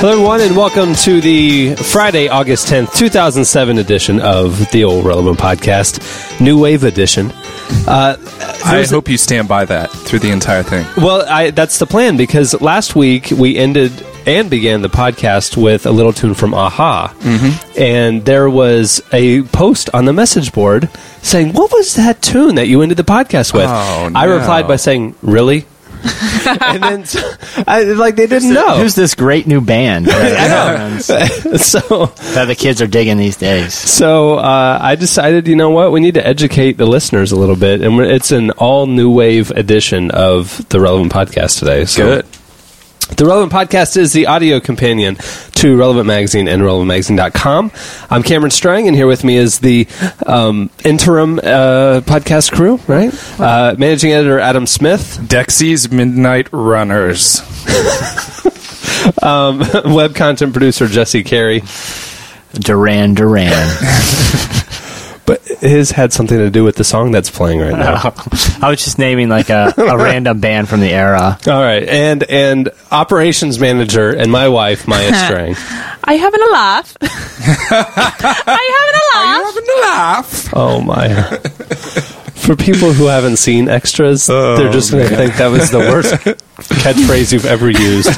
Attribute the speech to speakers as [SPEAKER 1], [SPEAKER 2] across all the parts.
[SPEAKER 1] Hello, everyone, and welcome to the Friday, August 10th, 2007 edition of the Old Relevant Podcast, New Wave Edition. Uh,
[SPEAKER 2] I hope you stand by that through the entire thing.
[SPEAKER 1] well, I, that's the plan because last week we ended and began the podcast with a little tune from a-ha. Mm-hmm. And there was a post on the message board saying, What was that tune that you ended the podcast with?
[SPEAKER 2] Oh,
[SPEAKER 1] I
[SPEAKER 2] no.
[SPEAKER 1] replied by saying, Really? and then, I, like, they didn't know.
[SPEAKER 3] Who's this great new band that,
[SPEAKER 1] so.
[SPEAKER 3] that the kids are digging these days?
[SPEAKER 1] So uh, I decided, you know what, we need to educate the listeners a little bit, and it's an all new wave edition of the Relevant Podcast today. So
[SPEAKER 2] Good.
[SPEAKER 1] The Relevant Podcast is the audio companion to Relevant Magazine and RelevantMagazine.com. I'm Cameron Strang, and here with me is the um, interim uh, podcast crew, right? Uh, managing editor Adam Smith,
[SPEAKER 2] Dexy's Midnight Runners.
[SPEAKER 1] um, web content producer Jesse Carey.
[SPEAKER 3] Duran Duran.
[SPEAKER 1] But his had something to do with the song that's playing right now.
[SPEAKER 3] I was just naming like a, a random band from the era.
[SPEAKER 1] All right, and and operations manager and my wife Maya Strang.
[SPEAKER 4] Are you having a laugh? Are you having a laugh?
[SPEAKER 2] Are you Having a laugh.
[SPEAKER 1] Oh my! For people who haven't seen extras, oh, they're just going to think that was the worst catchphrase you've ever used.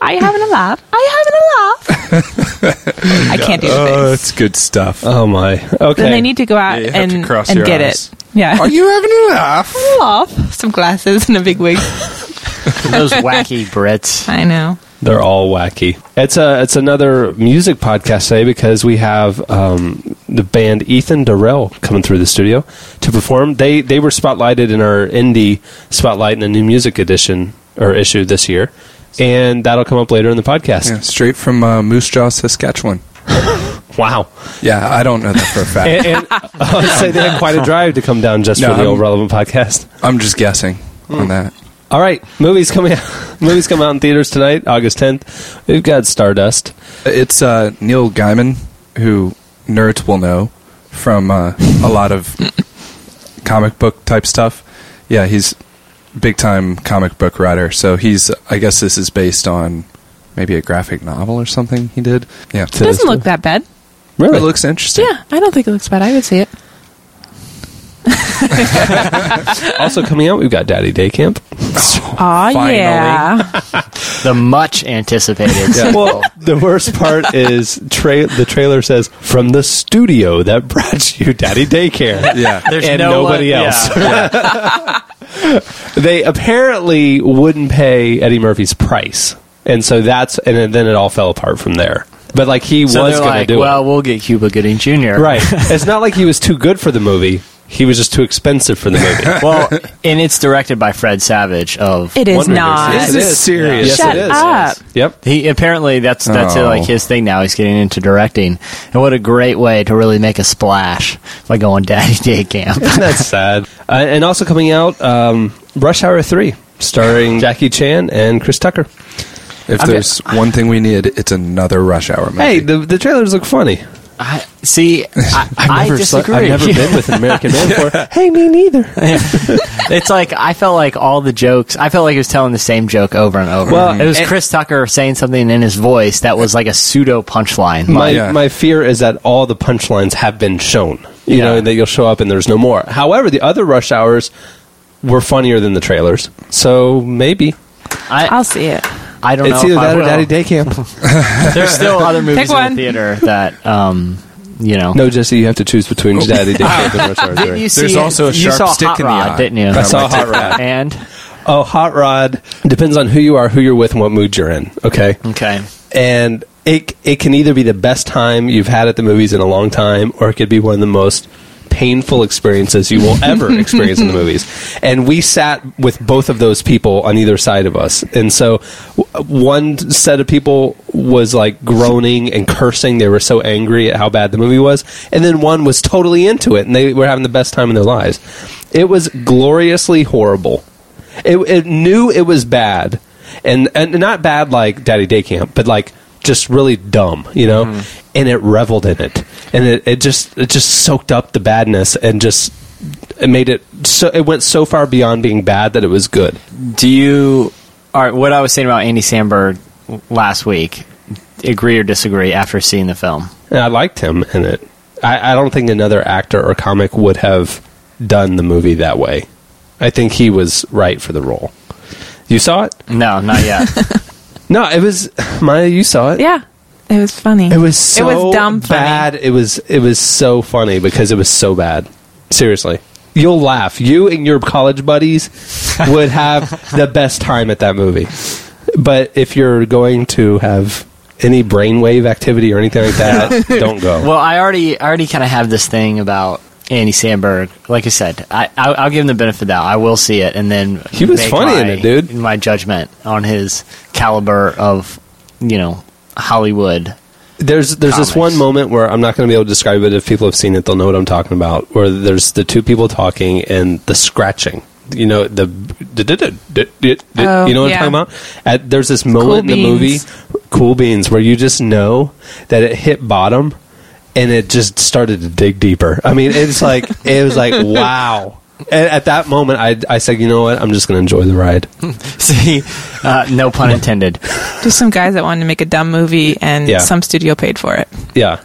[SPEAKER 4] Are you having a laugh? Are you having a laugh? I can't do the
[SPEAKER 2] Oh,
[SPEAKER 4] face.
[SPEAKER 2] it's good stuff.
[SPEAKER 1] Oh my! Okay,
[SPEAKER 4] Then they need to go out
[SPEAKER 2] Yeah, you have to
[SPEAKER 4] and,
[SPEAKER 2] cross
[SPEAKER 4] and
[SPEAKER 2] your
[SPEAKER 4] get
[SPEAKER 2] eyes.
[SPEAKER 4] it. Yeah.
[SPEAKER 2] Are you having a laugh?
[SPEAKER 4] laugh? Some glasses and a big wig.
[SPEAKER 3] Those wacky Brits.
[SPEAKER 4] I know.
[SPEAKER 1] they're all wacky. It's a it's another music podcast today because we have um, the band Ethan Durelle coming through the studio to perform. They they were spotlighted in our indie spotlight in the new music edition or issue this year, and that'll come up later in the podcast.
[SPEAKER 2] Yeah, straight from uh, Moose Jaw, Saskatchewan.
[SPEAKER 1] Wow.
[SPEAKER 2] Yeah, I don't know that for a fact.
[SPEAKER 1] and, and I would say they had quite a drive to come down just
[SPEAKER 2] No,
[SPEAKER 1] for the old relevant podcast.
[SPEAKER 2] I'm just guessing on that.
[SPEAKER 1] All right, movies coming out. movies come out in theaters tonight, August 10th. We've got Stardust.
[SPEAKER 2] It's uh, Neil Gaiman, who nerds will know from uh, a lot of comic book type stuff. Yeah, he's big time comic book writer. So he's, I guess this is based on maybe a graphic novel or something he did. Yeah,
[SPEAKER 4] It doesn't look that bad.
[SPEAKER 1] Really?
[SPEAKER 2] It looks interesting.
[SPEAKER 4] Yeah, I don't think it looks bad. I would see it.
[SPEAKER 1] also coming out, we've got Daddy Day Camp.
[SPEAKER 4] Aw,
[SPEAKER 2] Finally.
[SPEAKER 4] yeah.
[SPEAKER 3] The much anticipated.
[SPEAKER 1] well, the worst part is tra- the trailer says from the studio that brought you Daddy Daycare.
[SPEAKER 2] Yeah.
[SPEAKER 3] There's
[SPEAKER 1] and
[SPEAKER 3] no
[SPEAKER 1] nobody
[SPEAKER 3] one-
[SPEAKER 1] else.
[SPEAKER 3] yeah.
[SPEAKER 1] They apparently wouldn't pay Eddie Murphy's price, and so that's and then it all fell apart from there. But like he
[SPEAKER 3] So
[SPEAKER 1] was
[SPEAKER 3] they're
[SPEAKER 1] going to
[SPEAKER 3] like,
[SPEAKER 1] do
[SPEAKER 3] well,
[SPEAKER 1] it,
[SPEAKER 3] we'll get Cuba Gooding Jr.
[SPEAKER 1] right? it's not like he was too good for the movie; he was just too expensive for the movie.
[SPEAKER 3] Well, and it's directed by Fred Savage of
[SPEAKER 4] It is
[SPEAKER 1] Wonder
[SPEAKER 4] not.
[SPEAKER 1] Years.
[SPEAKER 2] Is this serious?
[SPEAKER 1] Yes,
[SPEAKER 4] Shut
[SPEAKER 1] it is.
[SPEAKER 4] up.
[SPEAKER 1] Yep.
[SPEAKER 3] He apparently that's that's uh,
[SPEAKER 2] Oh.
[SPEAKER 3] like his thing now. He's getting into directing, and what a great way to really make a splash by going Daddy Day Camp.
[SPEAKER 1] That's sad. Uh, and also coming out, um, Rush Hour 3, starring Jackie Chan and Chris Tucker.
[SPEAKER 2] If there's one thing we need, it's another Rush Hour movie.
[SPEAKER 1] Hey, the, the trailers look funny.
[SPEAKER 3] I, see, I, I
[SPEAKER 1] never saw-
[SPEAKER 3] disagree.
[SPEAKER 1] I've never been with an American man before. Hey, me neither.
[SPEAKER 3] it's like I felt like all the jokes. I felt like he was telling the same joke over and over.
[SPEAKER 1] Well,
[SPEAKER 3] it was
[SPEAKER 1] and-
[SPEAKER 3] Chris Tucker saying something in his voice that was like a pseudo punchline.
[SPEAKER 1] My,
[SPEAKER 2] Yeah.
[SPEAKER 1] my fear is that all the punchlines have been shown. You
[SPEAKER 3] Yeah.
[SPEAKER 1] know, and that you'll show up and there's no more. However, the other Rush Hours were funnier than the trailers. So maybe.
[SPEAKER 3] I,
[SPEAKER 4] I'll see it.
[SPEAKER 3] I don't
[SPEAKER 1] It's
[SPEAKER 3] know.
[SPEAKER 1] It's either
[SPEAKER 3] if I
[SPEAKER 1] that or. Daddy Day Camp.
[SPEAKER 3] There's still other movies in the theater that, um, you know.
[SPEAKER 1] no, Jesse, you have to choose between Daddy Day Camp and Rush Hour 3.
[SPEAKER 3] Didn't you see
[SPEAKER 2] There's
[SPEAKER 3] it?
[SPEAKER 2] also a
[SPEAKER 3] you
[SPEAKER 2] sharp
[SPEAKER 3] saw
[SPEAKER 2] stick
[SPEAKER 3] Hot
[SPEAKER 2] in the
[SPEAKER 3] Rod,
[SPEAKER 2] eye.
[SPEAKER 3] didn't you?
[SPEAKER 1] I saw Hot Rod.
[SPEAKER 3] And
[SPEAKER 1] Oh, Hot Rod depends on who you are, who you're with, and what mood you're in. Okay.
[SPEAKER 3] okay,
[SPEAKER 1] and it it can either be the best time you've had at the movies in a long time, or it could be one of the most painful experiences you will ever experience in the movies. And we sat with both of those people on either side of us. And so w- one set of people was like groaning and cursing. They were so angry at how bad the movie was. And then one was totally into it and they were having the best time in their lives. It was gloriously horrible. It, it knew it was bad. And, and not bad like Daddy Day Camp, but like just really dumb, you know? Mm-hmm. And it reveled in it. And it, it just it just soaked up the badness and just it made it so it went so far beyond being bad that it was good.
[SPEAKER 3] Do you? All right, what I was saying about Andy Samberg last week. Agree or disagree after seeing the film?
[SPEAKER 1] And I liked him in it. I, I don't think another actor or comic would have done the movie that way. I think he was right for the role. You saw it?
[SPEAKER 3] No, not yet.
[SPEAKER 1] No, it was Maya. You saw it.
[SPEAKER 4] Yeah, it was funny.
[SPEAKER 1] It was so
[SPEAKER 4] It was dumb funny.
[SPEAKER 1] bad. It was it was so funny because it was so bad. Seriously. You'll laugh. You and your college buddies would have the best time at that movie. But if you're going to have any brainwave activity or anything like that, don't go.
[SPEAKER 3] well, I already, I already kind of have this thing about Andy Samberg. Like I said, I, I'll, I'll give him the benefit of the doubt. I will see it, and then
[SPEAKER 1] He was
[SPEAKER 3] make
[SPEAKER 1] funny in it, dude.
[SPEAKER 3] In my judgment on his caliber of, you know, Hollywood.
[SPEAKER 1] There's there's this one moment where I'm not going to be able to describe it. If people have seen it, they'll know what I'm talking about. Where there's the two people talking and the scratching. You know the,
[SPEAKER 4] Oh,
[SPEAKER 1] you know what
[SPEAKER 4] yeah.
[SPEAKER 1] I'm talking about. At, there's this moment in the movie, Cool Beans, where you just know that it hit bottom and it just started to dig deeper. I mean, it's like it was like wow. And at that moment, I I said, you know what, I'm just going to enjoy the ride.
[SPEAKER 3] See, uh, no pun intended.
[SPEAKER 4] Just some guys that wanted to make a dumb movie, and
[SPEAKER 1] Yeah.
[SPEAKER 4] some studio paid for it.
[SPEAKER 1] Yeah.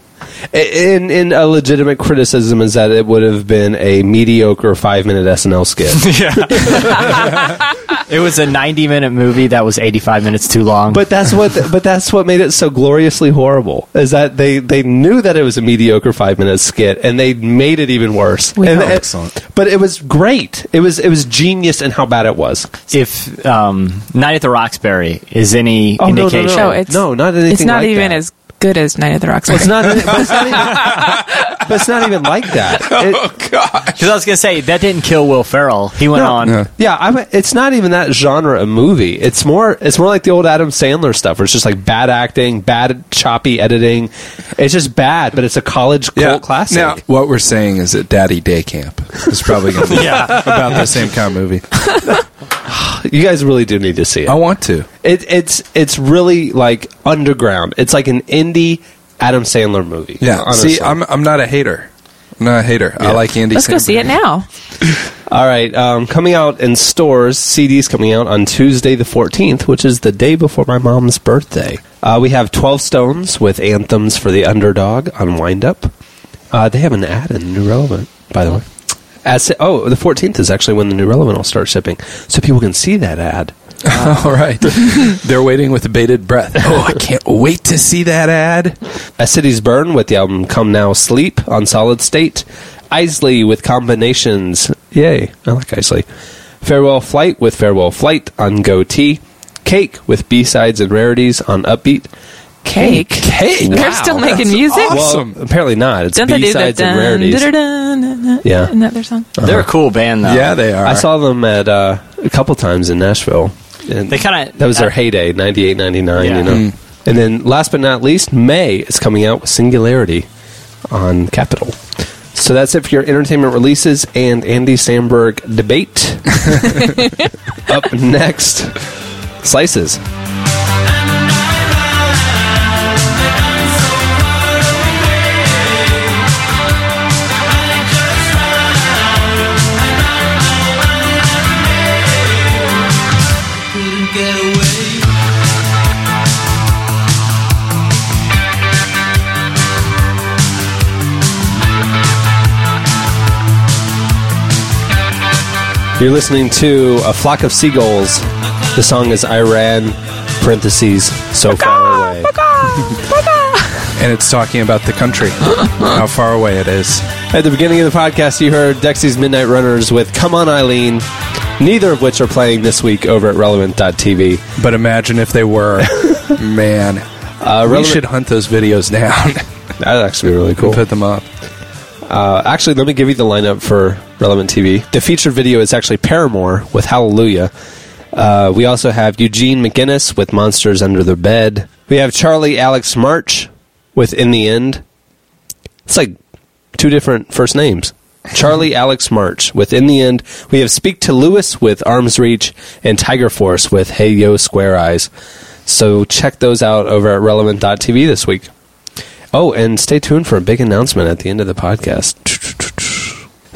[SPEAKER 1] In in a legitimate criticism is that it would have been a mediocre five minute SNL skit.
[SPEAKER 3] It was a 90 minute movie that was 85 minutes too long.
[SPEAKER 1] but that's what but that's what made it so gloriously horrible is that they they knew that it was a mediocre five minute skit and they made it even worse.
[SPEAKER 4] We
[SPEAKER 1] And
[SPEAKER 2] Excellent.
[SPEAKER 1] But it was great. It was it was genius in how bad it was.
[SPEAKER 3] if um, Night at the Roxbury is any
[SPEAKER 1] Oh, no, no,
[SPEAKER 3] indication,
[SPEAKER 1] no.
[SPEAKER 4] Oh, it's
[SPEAKER 1] No, not anything
[SPEAKER 4] It's not
[SPEAKER 1] like
[SPEAKER 4] even
[SPEAKER 1] that.
[SPEAKER 4] as good as Night of the Roxbury.
[SPEAKER 1] It's not, but it's not even. but it's not even like that. Oh, it- oh god!
[SPEAKER 3] Because I was going to say that didn't kill Will Ferrell. He went
[SPEAKER 1] No.
[SPEAKER 3] on.
[SPEAKER 2] Yeah.
[SPEAKER 1] Yeah, I, it's not even that genre of movie. It's more. It's more like the old Adam Sandler stuff, where it's just like bad acting, bad choppy editing. It's just bad, but it's a college cult classic.
[SPEAKER 2] Now, what we're saying is that Daddy Day Camp is probably going to be
[SPEAKER 3] Yeah.
[SPEAKER 2] about the same kind of movie.
[SPEAKER 1] You guys really do need to see it.
[SPEAKER 2] I want to.
[SPEAKER 1] it it's it's really like underground. It's like an indie Adam Sandler movie.
[SPEAKER 2] Yeah.
[SPEAKER 1] honestly.
[SPEAKER 2] See, I'm I'm not a hater. I'm not a hater. I like Andy.
[SPEAKER 4] Let's go see it now.
[SPEAKER 1] All right, um, coming out in stores, CDs coming out on Tuesday the 14th, which is the day before my mom's birthday. Uh, we have 12 Stones with Anthems for the Underdog on Wind Up. Uh, they have an ad in New Relevant, by the way. As, oh, the 14th is actually when the New Relevant will start shipping, so people can see that ad.
[SPEAKER 2] All right. They're waiting with bated breath. Oh, I can't wait to see that ad.
[SPEAKER 1] As Cities Burn with the album Come Now Sleep on Solid State. Eisley with Combinations. Yay, I like Eisley. Farewell Flight with Farewell Flight on Gotee. Cake with B-sides and rarities on Upbeat.
[SPEAKER 4] Cake.
[SPEAKER 2] Cake.
[SPEAKER 4] They're still making music.
[SPEAKER 2] awesome.
[SPEAKER 1] Well, apparently not. It's
[SPEAKER 4] Don't they do the
[SPEAKER 1] B-sides and rarities. Yeah.
[SPEAKER 4] Isn't that their song?
[SPEAKER 3] They're a cool band, though.
[SPEAKER 2] Yeah, they are.
[SPEAKER 1] I saw them at uh, a couple times in Nashville. And
[SPEAKER 3] They kinda-
[SPEAKER 1] that was their
[SPEAKER 3] uh,
[SPEAKER 1] heyday, 98, 99,
[SPEAKER 3] Yeah.
[SPEAKER 1] you know.
[SPEAKER 2] Mm.
[SPEAKER 1] And then last but not least, Mae is coming out with Singularity on Capitol. So that's it for your entertainment releases and Andy Samberg debate. Up next, Slices. You're listening to A Flock of Seagulls. The song is Iran, parentheses, so far away.
[SPEAKER 2] and it's talking about the country, how far away it is.
[SPEAKER 1] At the beginning of the podcast, you heard Dexy's Midnight Runners with Come On Eileen, neither of which are playing this week over at Relevant.tv.
[SPEAKER 2] But imagine if they were. Man.
[SPEAKER 1] Uh,
[SPEAKER 2] we
[SPEAKER 1] Relevant-
[SPEAKER 2] should hunt those videos down
[SPEAKER 1] That'd actually be really cool.
[SPEAKER 2] and put them up.
[SPEAKER 1] Uh, actually, let me give you the lineup for Relevant TV. The featured video is actually Paramore with Hallelujah. Uh, we also have Eugene McGuinness with Monsters Under the Bed. We have Charlie Alex March with In the End. It's like two different first names. Charlie Alex March with In the End. We have Speak to Lewis with Arms Reach and Tiger Force with Hey Yo Square Eyes. So check those out over at relevant.tv this week. Oh, and stay tuned for a big announcement at the end of the podcast.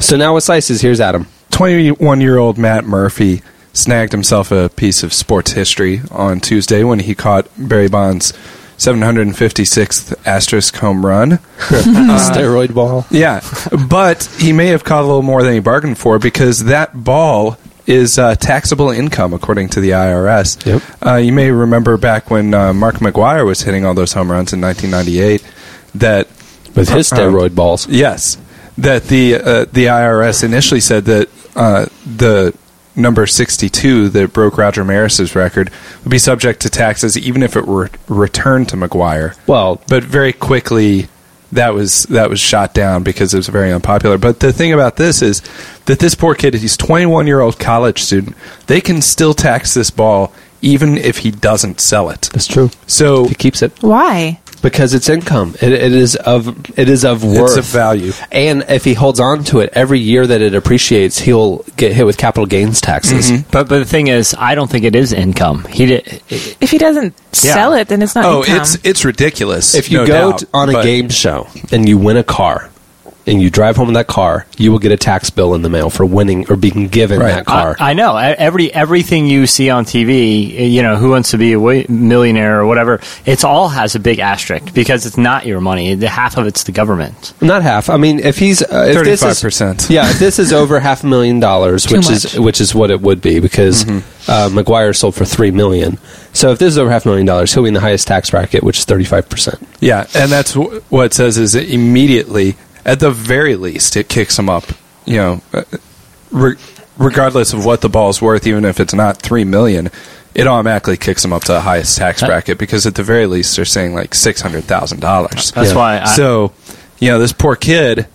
[SPEAKER 1] So now with slices, here's Adam.
[SPEAKER 2] 21 year old Matt Murphy snagged himself a piece of sports history on Tuesday when he caught Barry Bonds' 756th asterisk home run.
[SPEAKER 1] Steroid ball.
[SPEAKER 2] Yeah, but he may have caught a little more than he bargained for because that ball is uh, taxable income according to the IRS.
[SPEAKER 1] Yep.
[SPEAKER 2] Uh, you may remember back when uh, Mark McGwire was hitting all those home runs in 1998 that
[SPEAKER 1] With his
[SPEAKER 2] Uh,
[SPEAKER 1] steroid balls.
[SPEAKER 2] Yes, that the uh, the IRS initially said that uh, the number sixty two that broke Roger Maris's record would be subject to taxes even if it were returned to McGwire.
[SPEAKER 1] Well,
[SPEAKER 2] But very quickly, that was that was shot down because it was very unpopular. But the thing about this is that this poor kid, he's twenty one year old college student. They can still tax this ball even if he doesn't sell it.
[SPEAKER 1] that's true.
[SPEAKER 2] So
[SPEAKER 1] He keeps it
[SPEAKER 4] Why?
[SPEAKER 1] Because it's income. It, it is of it is of worth.
[SPEAKER 2] it's of value.
[SPEAKER 1] And if he holds on to it every year that it appreciates, he'll get hit with capital gains taxes. Mm-hmm.
[SPEAKER 3] But but the thing is, I don't think it is income. He did.
[SPEAKER 4] If he doesn't
[SPEAKER 3] Yeah.
[SPEAKER 4] sell it, then it's not
[SPEAKER 2] Oh,
[SPEAKER 4] income.
[SPEAKER 2] it's it's ridiculous.
[SPEAKER 1] If you
[SPEAKER 2] no
[SPEAKER 1] go
[SPEAKER 2] doubt,
[SPEAKER 1] t- on a game show and you win a car and you drive home in that car, you will get a tax bill in the mail for winning or being given
[SPEAKER 2] Right.
[SPEAKER 1] that car.
[SPEAKER 3] I, I know every everything you see on TV. You know, who wants to be a millionaire or whatever. It's all has a big asterisk because it's not your money. The half of it's the government.
[SPEAKER 1] Not half. I mean, if he's uh, if this is-
[SPEAKER 2] 35%.
[SPEAKER 1] Yeah, if this is over half a million dollars, which
[SPEAKER 4] much.
[SPEAKER 1] is which is what it would be because uh, McGwire sold for three million. So if this is over half a million dollars, he'll be in the highest tax bracket, which is thirty five percent.
[SPEAKER 2] Yeah, and that's wh- what it says is that immediately, at the very least, it kicks him up. You know, uh, re- regardless of what the ball's worth, even if it's not three million, it automatically kicks him up to the highest tax bracket because at the very least they're saying like six hundred thousand dollars.
[SPEAKER 3] That's
[SPEAKER 1] Yeah.
[SPEAKER 3] why. I,
[SPEAKER 2] So, you know, this poor kid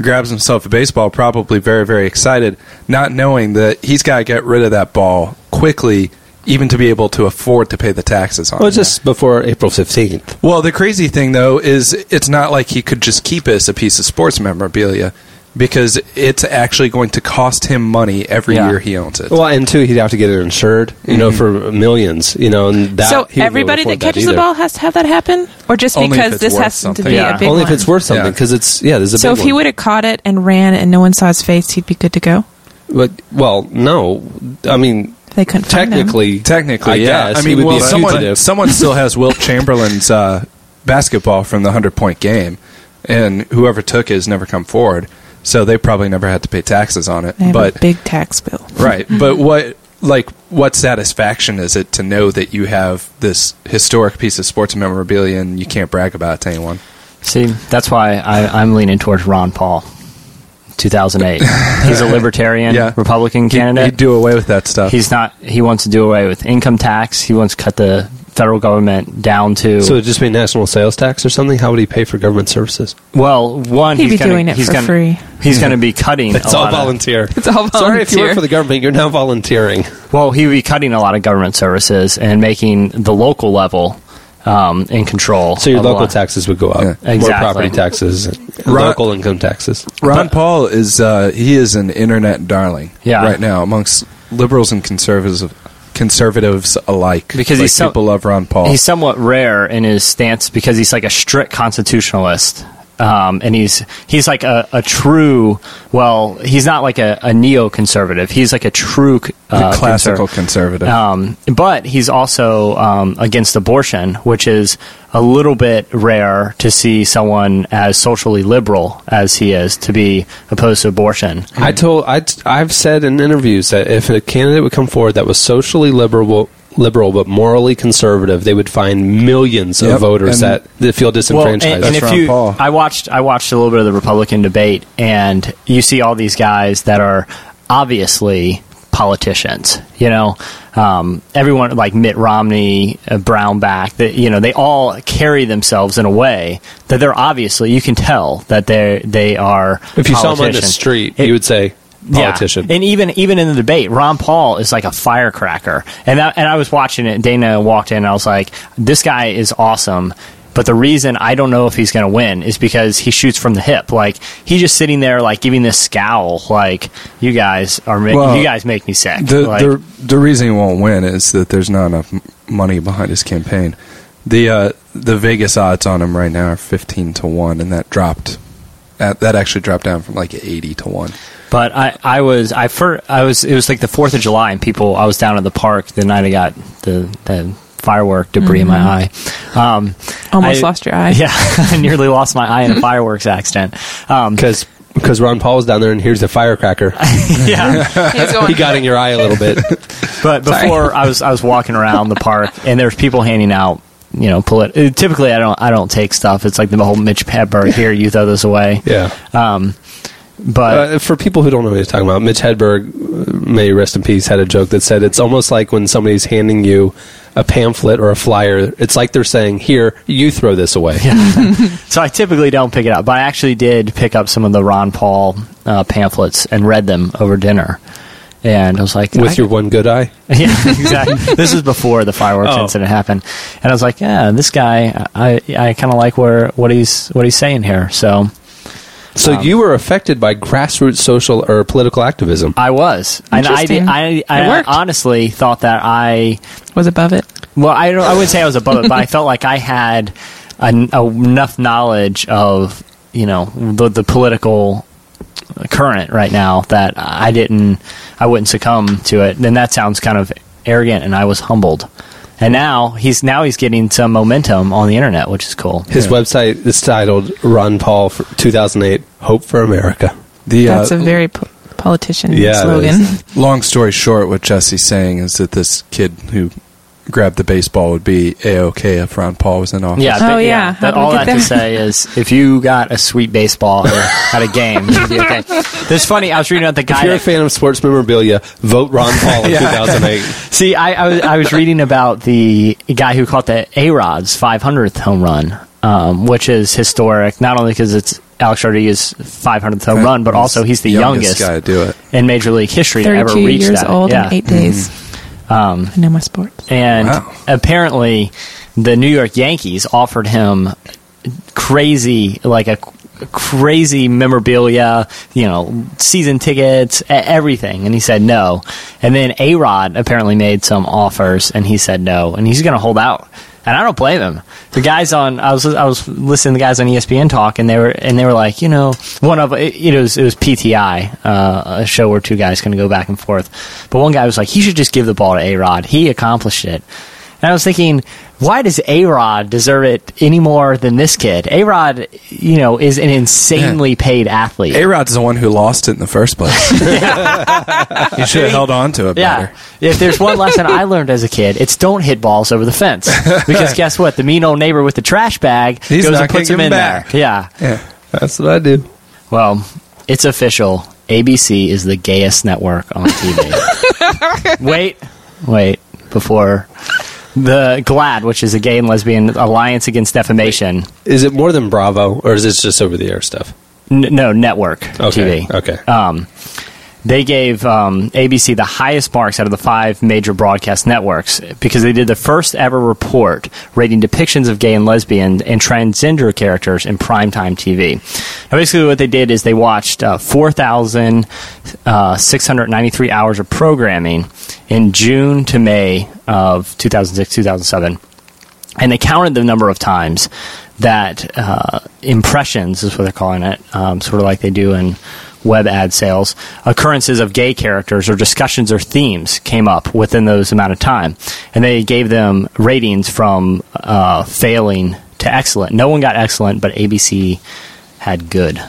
[SPEAKER 2] grabs himself a baseball, probably very, very excited, not knowing that he's got to get rid of that ball quickly, even to be able to afford to pay the taxes on
[SPEAKER 1] Well,
[SPEAKER 2] it.
[SPEAKER 1] just before April fifteenth.
[SPEAKER 2] Well, the crazy thing though is it's not like he could just keep it as a piece of sports memorabilia because it's actually going to cost him money every
[SPEAKER 3] Yeah.
[SPEAKER 2] year he owns it.
[SPEAKER 1] Well, and two, he'd have to get it insured, you know, mm-hmm. for millions, you know, and that
[SPEAKER 4] so
[SPEAKER 1] he wouldn't be able to
[SPEAKER 4] everybody that
[SPEAKER 1] afford
[SPEAKER 4] catches the ball has to have that happen, or just
[SPEAKER 2] Only
[SPEAKER 4] because this has
[SPEAKER 2] something.
[SPEAKER 4] to be
[SPEAKER 3] Yeah.
[SPEAKER 4] a big
[SPEAKER 1] only
[SPEAKER 4] one.
[SPEAKER 1] if it's worth something
[SPEAKER 2] Yeah.
[SPEAKER 1] because it's yeah, there's a
[SPEAKER 4] so
[SPEAKER 1] big
[SPEAKER 4] if he would have caught it and ran and no one saw his face, he'd be good to go.
[SPEAKER 1] But well, no, I mean
[SPEAKER 4] They couldn't find him.
[SPEAKER 1] technically,
[SPEAKER 2] Technically,
[SPEAKER 1] I
[SPEAKER 2] yeah.
[SPEAKER 1] guess
[SPEAKER 2] I
[SPEAKER 1] he
[SPEAKER 2] mean,
[SPEAKER 1] would
[SPEAKER 2] well,
[SPEAKER 1] be a
[SPEAKER 2] someone, someone still has Wilt Chamberlain's uh, basketball from the hundred point game, and whoever took it has never come forward. So they probably never had to pay taxes on it.
[SPEAKER 4] They have
[SPEAKER 2] But
[SPEAKER 4] a big tax bill.
[SPEAKER 2] right, but what like what satisfaction is it to know that you have this historic piece of sports memorabilia and you can't brag about it to anyone?
[SPEAKER 3] see, that's why I, I'm leaning towards Ron Paul. 2008. He's a libertarian,
[SPEAKER 2] Yeah.
[SPEAKER 3] Republican
[SPEAKER 2] He'd-
[SPEAKER 3] candidate.
[SPEAKER 2] He'd do away with that stuff.
[SPEAKER 3] He's not. He wants to do away with income tax. He wants to cut the federal government down to.
[SPEAKER 1] So it'd just be national sales tax or something. How would he pay for government services?
[SPEAKER 3] well, one.
[SPEAKER 4] He'd
[SPEAKER 3] he's
[SPEAKER 4] be
[SPEAKER 3] gonna,
[SPEAKER 4] doing it
[SPEAKER 3] he's
[SPEAKER 4] for
[SPEAKER 3] gonna,
[SPEAKER 4] free.
[SPEAKER 3] He's going to be cutting.
[SPEAKER 1] It's
[SPEAKER 3] a
[SPEAKER 1] all
[SPEAKER 3] lot of-
[SPEAKER 1] volunteer.
[SPEAKER 4] It's all volunteer.
[SPEAKER 1] Sorry, if you
[SPEAKER 4] volunteer.
[SPEAKER 1] work for the government, you're now volunteering.
[SPEAKER 3] well, he would be cutting a lot of government services and making the local level um, in control.
[SPEAKER 1] So your local taxes would go up.
[SPEAKER 2] Yeah.
[SPEAKER 1] More property taxes, and
[SPEAKER 2] Ron-
[SPEAKER 1] local income taxes.
[SPEAKER 2] Ron Paul is uh, he is an internet darling
[SPEAKER 3] Yeah.
[SPEAKER 2] right now amongst liberals and conservatives conservatives alike
[SPEAKER 3] Because
[SPEAKER 2] Like,
[SPEAKER 3] he's so-
[SPEAKER 2] people love Ron Paul.
[SPEAKER 3] He's somewhat rare in his stance because he's like a strict constitutionalist. Um, and he's he's like a, a true well he's not like a, a neoconservative he's like a true uh,
[SPEAKER 2] the classical
[SPEAKER 3] conser-
[SPEAKER 2] conservative.
[SPEAKER 3] Um, but he's also um, against abortion, which is a little bit rare to see someone as socially liberal as he is to be opposed to abortion.
[SPEAKER 1] I told I I've said in interviews that if a candidate would come forward that was socially liberal liberal but morally conservative, they would find millions
[SPEAKER 2] Yep,
[SPEAKER 1] of voters
[SPEAKER 2] and-
[SPEAKER 1] that, that feel
[SPEAKER 3] Well,
[SPEAKER 1] disenfranchised.
[SPEAKER 3] and, and if you,
[SPEAKER 2] Paul.
[SPEAKER 3] I watched, I watched a little bit of the Republican debate, and you see all these guys that are obviously politicians. You know, um, everyone like Mitt Romney, uh, Brownback, that you know, they all carry themselves in a way that they're obviously you can tell that they they are.
[SPEAKER 1] If you saw them on the street,
[SPEAKER 3] It-
[SPEAKER 1] you would say politician.
[SPEAKER 3] yeah. And even even in the debate, Ron Paul is like a firecracker. And that, and I was watching it. Dana walked in, and I was like, "This guy is awesome." But the reason I don't know if he's going to win is because he shoots from the hip. Like he's just sitting there, like giving this scowl, like "You guys are, ma-
[SPEAKER 2] Well,
[SPEAKER 3] you guys make me sick."
[SPEAKER 2] The,
[SPEAKER 3] like,
[SPEAKER 2] the the reason he won't win is that there's not enough money behind his campaign. The uh, the Vegas odds on him right now are fifteen to one, and that dropped. That, that actually dropped down from like eighty to one.
[SPEAKER 3] But I, I was I fir- I was it was like the Fourth of July and people I was down at the park the night I got the the firework debris in my eye. Um,
[SPEAKER 4] Almost
[SPEAKER 3] I-
[SPEAKER 4] lost your eye.
[SPEAKER 3] Yeah, I nearly lost my eye in a fireworks accident. Um,
[SPEAKER 1] because because Ron Paul's down there and here's the firecracker.
[SPEAKER 3] yeah,
[SPEAKER 4] He's going,
[SPEAKER 1] he got in your eye a little bit.
[SPEAKER 3] but before I was I was walking around the park and there's people handing out. You know, polit- uh, typically I don't I don't take stuff. It's like the whole Mitch Hedberg here. You throw this away.
[SPEAKER 1] Yeah.
[SPEAKER 3] Um, but
[SPEAKER 1] Uh, for people who don't know what he's talking about, Mitch Hedberg, uh, may rest in peace, had a joke that said it's almost like when somebody's handing you a pamphlet or a flyer. It's like they're saying, "Here, you throw this away."
[SPEAKER 3] So I typically don't pick it up, but I actually did pick up some of the Ron Paul uh, pamphlets and read them over dinner. And I was like,
[SPEAKER 1] With your one good eye.
[SPEAKER 3] yeah, exactly. this is before the fireworks
[SPEAKER 1] Oh.
[SPEAKER 3] incident happened, and I was like, yeah, this guy, I I kind of like where what he's what he's saying here. So
[SPEAKER 1] So
[SPEAKER 3] Um,
[SPEAKER 1] you were affected by grassroots social or political activism.
[SPEAKER 3] I was, and I did,
[SPEAKER 4] Interesting.
[SPEAKER 3] I, I honestly thought that I
[SPEAKER 4] was above it.
[SPEAKER 3] Well, I don't, I wouldn't say I was above it, but I felt like I had en- enough knowledge of you know the, the political current right now that I didn't, I wouldn't succumb to it. Then that sounds kind of arrogant, and I was humbled. And now he's now he's getting some momentum on the internet, which is cool.
[SPEAKER 1] His website is titled Ron Paul for 2008 Hope for America.
[SPEAKER 2] The
[SPEAKER 4] That's
[SPEAKER 2] uh,
[SPEAKER 4] a very po- politician
[SPEAKER 1] Yeah,
[SPEAKER 4] slogan.
[SPEAKER 2] long story short, what Jesse's saying is that this kid who grabbed the baseball would be a okay if Ron Paul was in office.
[SPEAKER 3] Yeah.
[SPEAKER 4] Oh,
[SPEAKER 3] but,
[SPEAKER 4] yeah.
[SPEAKER 3] That, all
[SPEAKER 4] get
[SPEAKER 3] that to say is, if you got a sweet baseball at a game, you'd be okay. It's funny. I was reading about the
[SPEAKER 1] If
[SPEAKER 3] guy.
[SPEAKER 1] you're a fan of sports memorabilia, vote Ron Paul in 2008.
[SPEAKER 3] See, I, I, was, I was reading about the guy who caught the A Rod's 500th home run, um, which is historic, not only because it's Alex Rodriguez's 500th home run, but also he's the youngest,
[SPEAKER 2] guy to do it.
[SPEAKER 3] in Major League history to ever
[SPEAKER 4] 32
[SPEAKER 3] reach
[SPEAKER 4] years
[SPEAKER 3] that.
[SPEAKER 4] old
[SPEAKER 3] yeah.
[SPEAKER 4] in eight days.
[SPEAKER 3] Um,
[SPEAKER 4] I know my sports.
[SPEAKER 3] and
[SPEAKER 2] Wow.
[SPEAKER 3] apparently, the New York Yankees offered him crazy, like a crazy memorabilia, you know, season tickets, everything, and he said no. And then A Rod apparently made some offers, and he said no, and he's going to hold out. And I don't blame him. The guys on I was I was listening to the guys on ESPN talk, and they were and they were like, you know, one of it, it was it was PTI, uh, a show where two guys of go back and forth. But one guy was like, he should just give the ball to A Rod. He accomplished it. And I was thinking, why does A Rod deserve it any more than this kid? A Rod, you know, is an insanely paid athlete.
[SPEAKER 2] A Rod's the one who lost it in the first place. he should have held on to it
[SPEAKER 3] yeah.
[SPEAKER 2] better.
[SPEAKER 3] If there's one lesson I learned as a kid, it's don't hit balls over the fence. Because guess what? The mean old neighbor with the trash bag
[SPEAKER 2] He's
[SPEAKER 3] goes and puts
[SPEAKER 2] give
[SPEAKER 3] in
[SPEAKER 2] back.
[SPEAKER 3] there. Yeah.
[SPEAKER 2] Yeah.
[SPEAKER 1] That's what I do.
[SPEAKER 3] Well, it's official. ABC is the gayest network on TV. wait, wait. Before the GLAAD, which is a gay and lesbian alliance against defamation.
[SPEAKER 1] Is it more than Bravo, or is this just over the air stuff?
[SPEAKER 3] N- no, network
[SPEAKER 1] Okay.
[SPEAKER 3] TV.
[SPEAKER 1] Okay.
[SPEAKER 3] Um, they gave um, ABC the highest marks out of the five major broadcast networks because they did the first ever report rating depictions of gay and lesbian and transgender characters in primetime TV. Now, basically, what they did is they watched uh, 4,693 hours of programming in June to May of 2006, 2007 and they counted the number of times that uh, impressions is what they're calling it, um, sort of like they do in web ad sales. Occurrences of gay characters or discussions or themes came up within those amount of time, and they gave them ratings from uh, failing to excellent. No one got excellent, but ABC had good.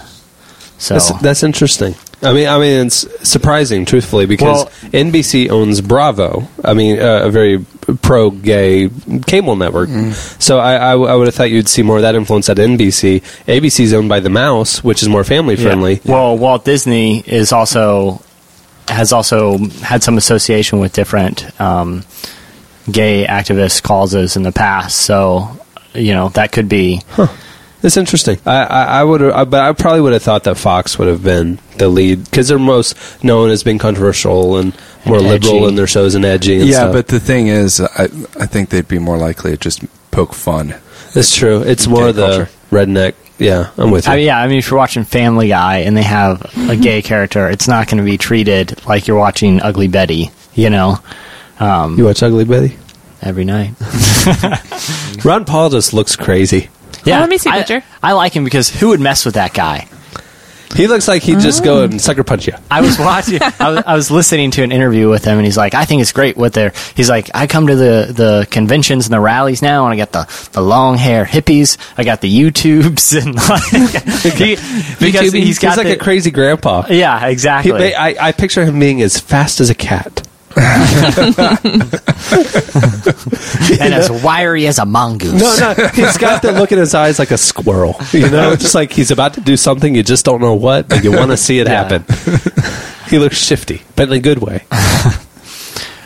[SPEAKER 3] So
[SPEAKER 1] That's, that's interesting. I mean, I mean, it's surprising, truthfully, because
[SPEAKER 3] Well-
[SPEAKER 1] NBC owns Bravo. I mean, uh, a very pro-gay cable network. So I would have thought you'd see more of that influence at NBC. ABC is owned by the Mouse, which is more family friendly.
[SPEAKER 3] Yeah. Well, Walt Disney is also has also had some association with different um, gay activist causes in the past. So, you know, that could be.
[SPEAKER 1] It's interesting. I, I, I would, have, but I probably would have thought that Fox would have been the lead because they're most known as being controversial and more
[SPEAKER 3] And
[SPEAKER 1] liberal in their shows and edgy. And
[SPEAKER 2] yeah,
[SPEAKER 1] stuff.
[SPEAKER 2] but the thing is, I I think they'd be more likely to just poke fun.
[SPEAKER 1] it's true. It's more the
[SPEAKER 2] culture.
[SPEAKER 1] redneck. Yeah, I'm with you.
[SPEAKER 3] I mean, yeah, I mean, if you're watching Family Guy and they have a gay character, it's not going to be treated like you're watching Ugly Betty, you know, um,
[SPEAKER 1] you watch Ugly Betty?
[SPEAKER 3] every night.
[SPEAKER 1] Ron Paul just looks crazy.
[SPEAKER 3] Yeah,
[SPEAKER 4] let me see a
[SPEAKER 3] I-
[SPEAKER 4] picture.
[SPEAKER 3] I like him because who would mess with that guy?
[SPEAKER 1] He looks like he'd just go oh. and sucker punch you.
[SPEAKER 3] I was watching. I was, I was listening to an interview with him, and he's like, "I think it's great what they're." He's like, "I come to the the conventions and the rallies now, and I got the the long hair hippies. I got the YouTubes, and like, he, because he's got
[SPEAKER 1] like
[SPEAKER 3] the,
[SPEAKER 1] a crazy grandpa.
[SPEAKER 3] yeah,
[SPEAKER 1] He,
[SPEAKER 3] exactly.
[SPEAKER 1] I, I picture him being as fast as a cat.
[SPEAKER 3] and as wiry as a mongoose.
[SPEAKER 1] No, no, he's got the look in his eyes like a squirrel. You know, just like he's about to do something, you just don't know what, but you want to see it
[SPEAKER 3] Yeah.
[SPEAKER 1] happen. he looks shifty, but in a good way.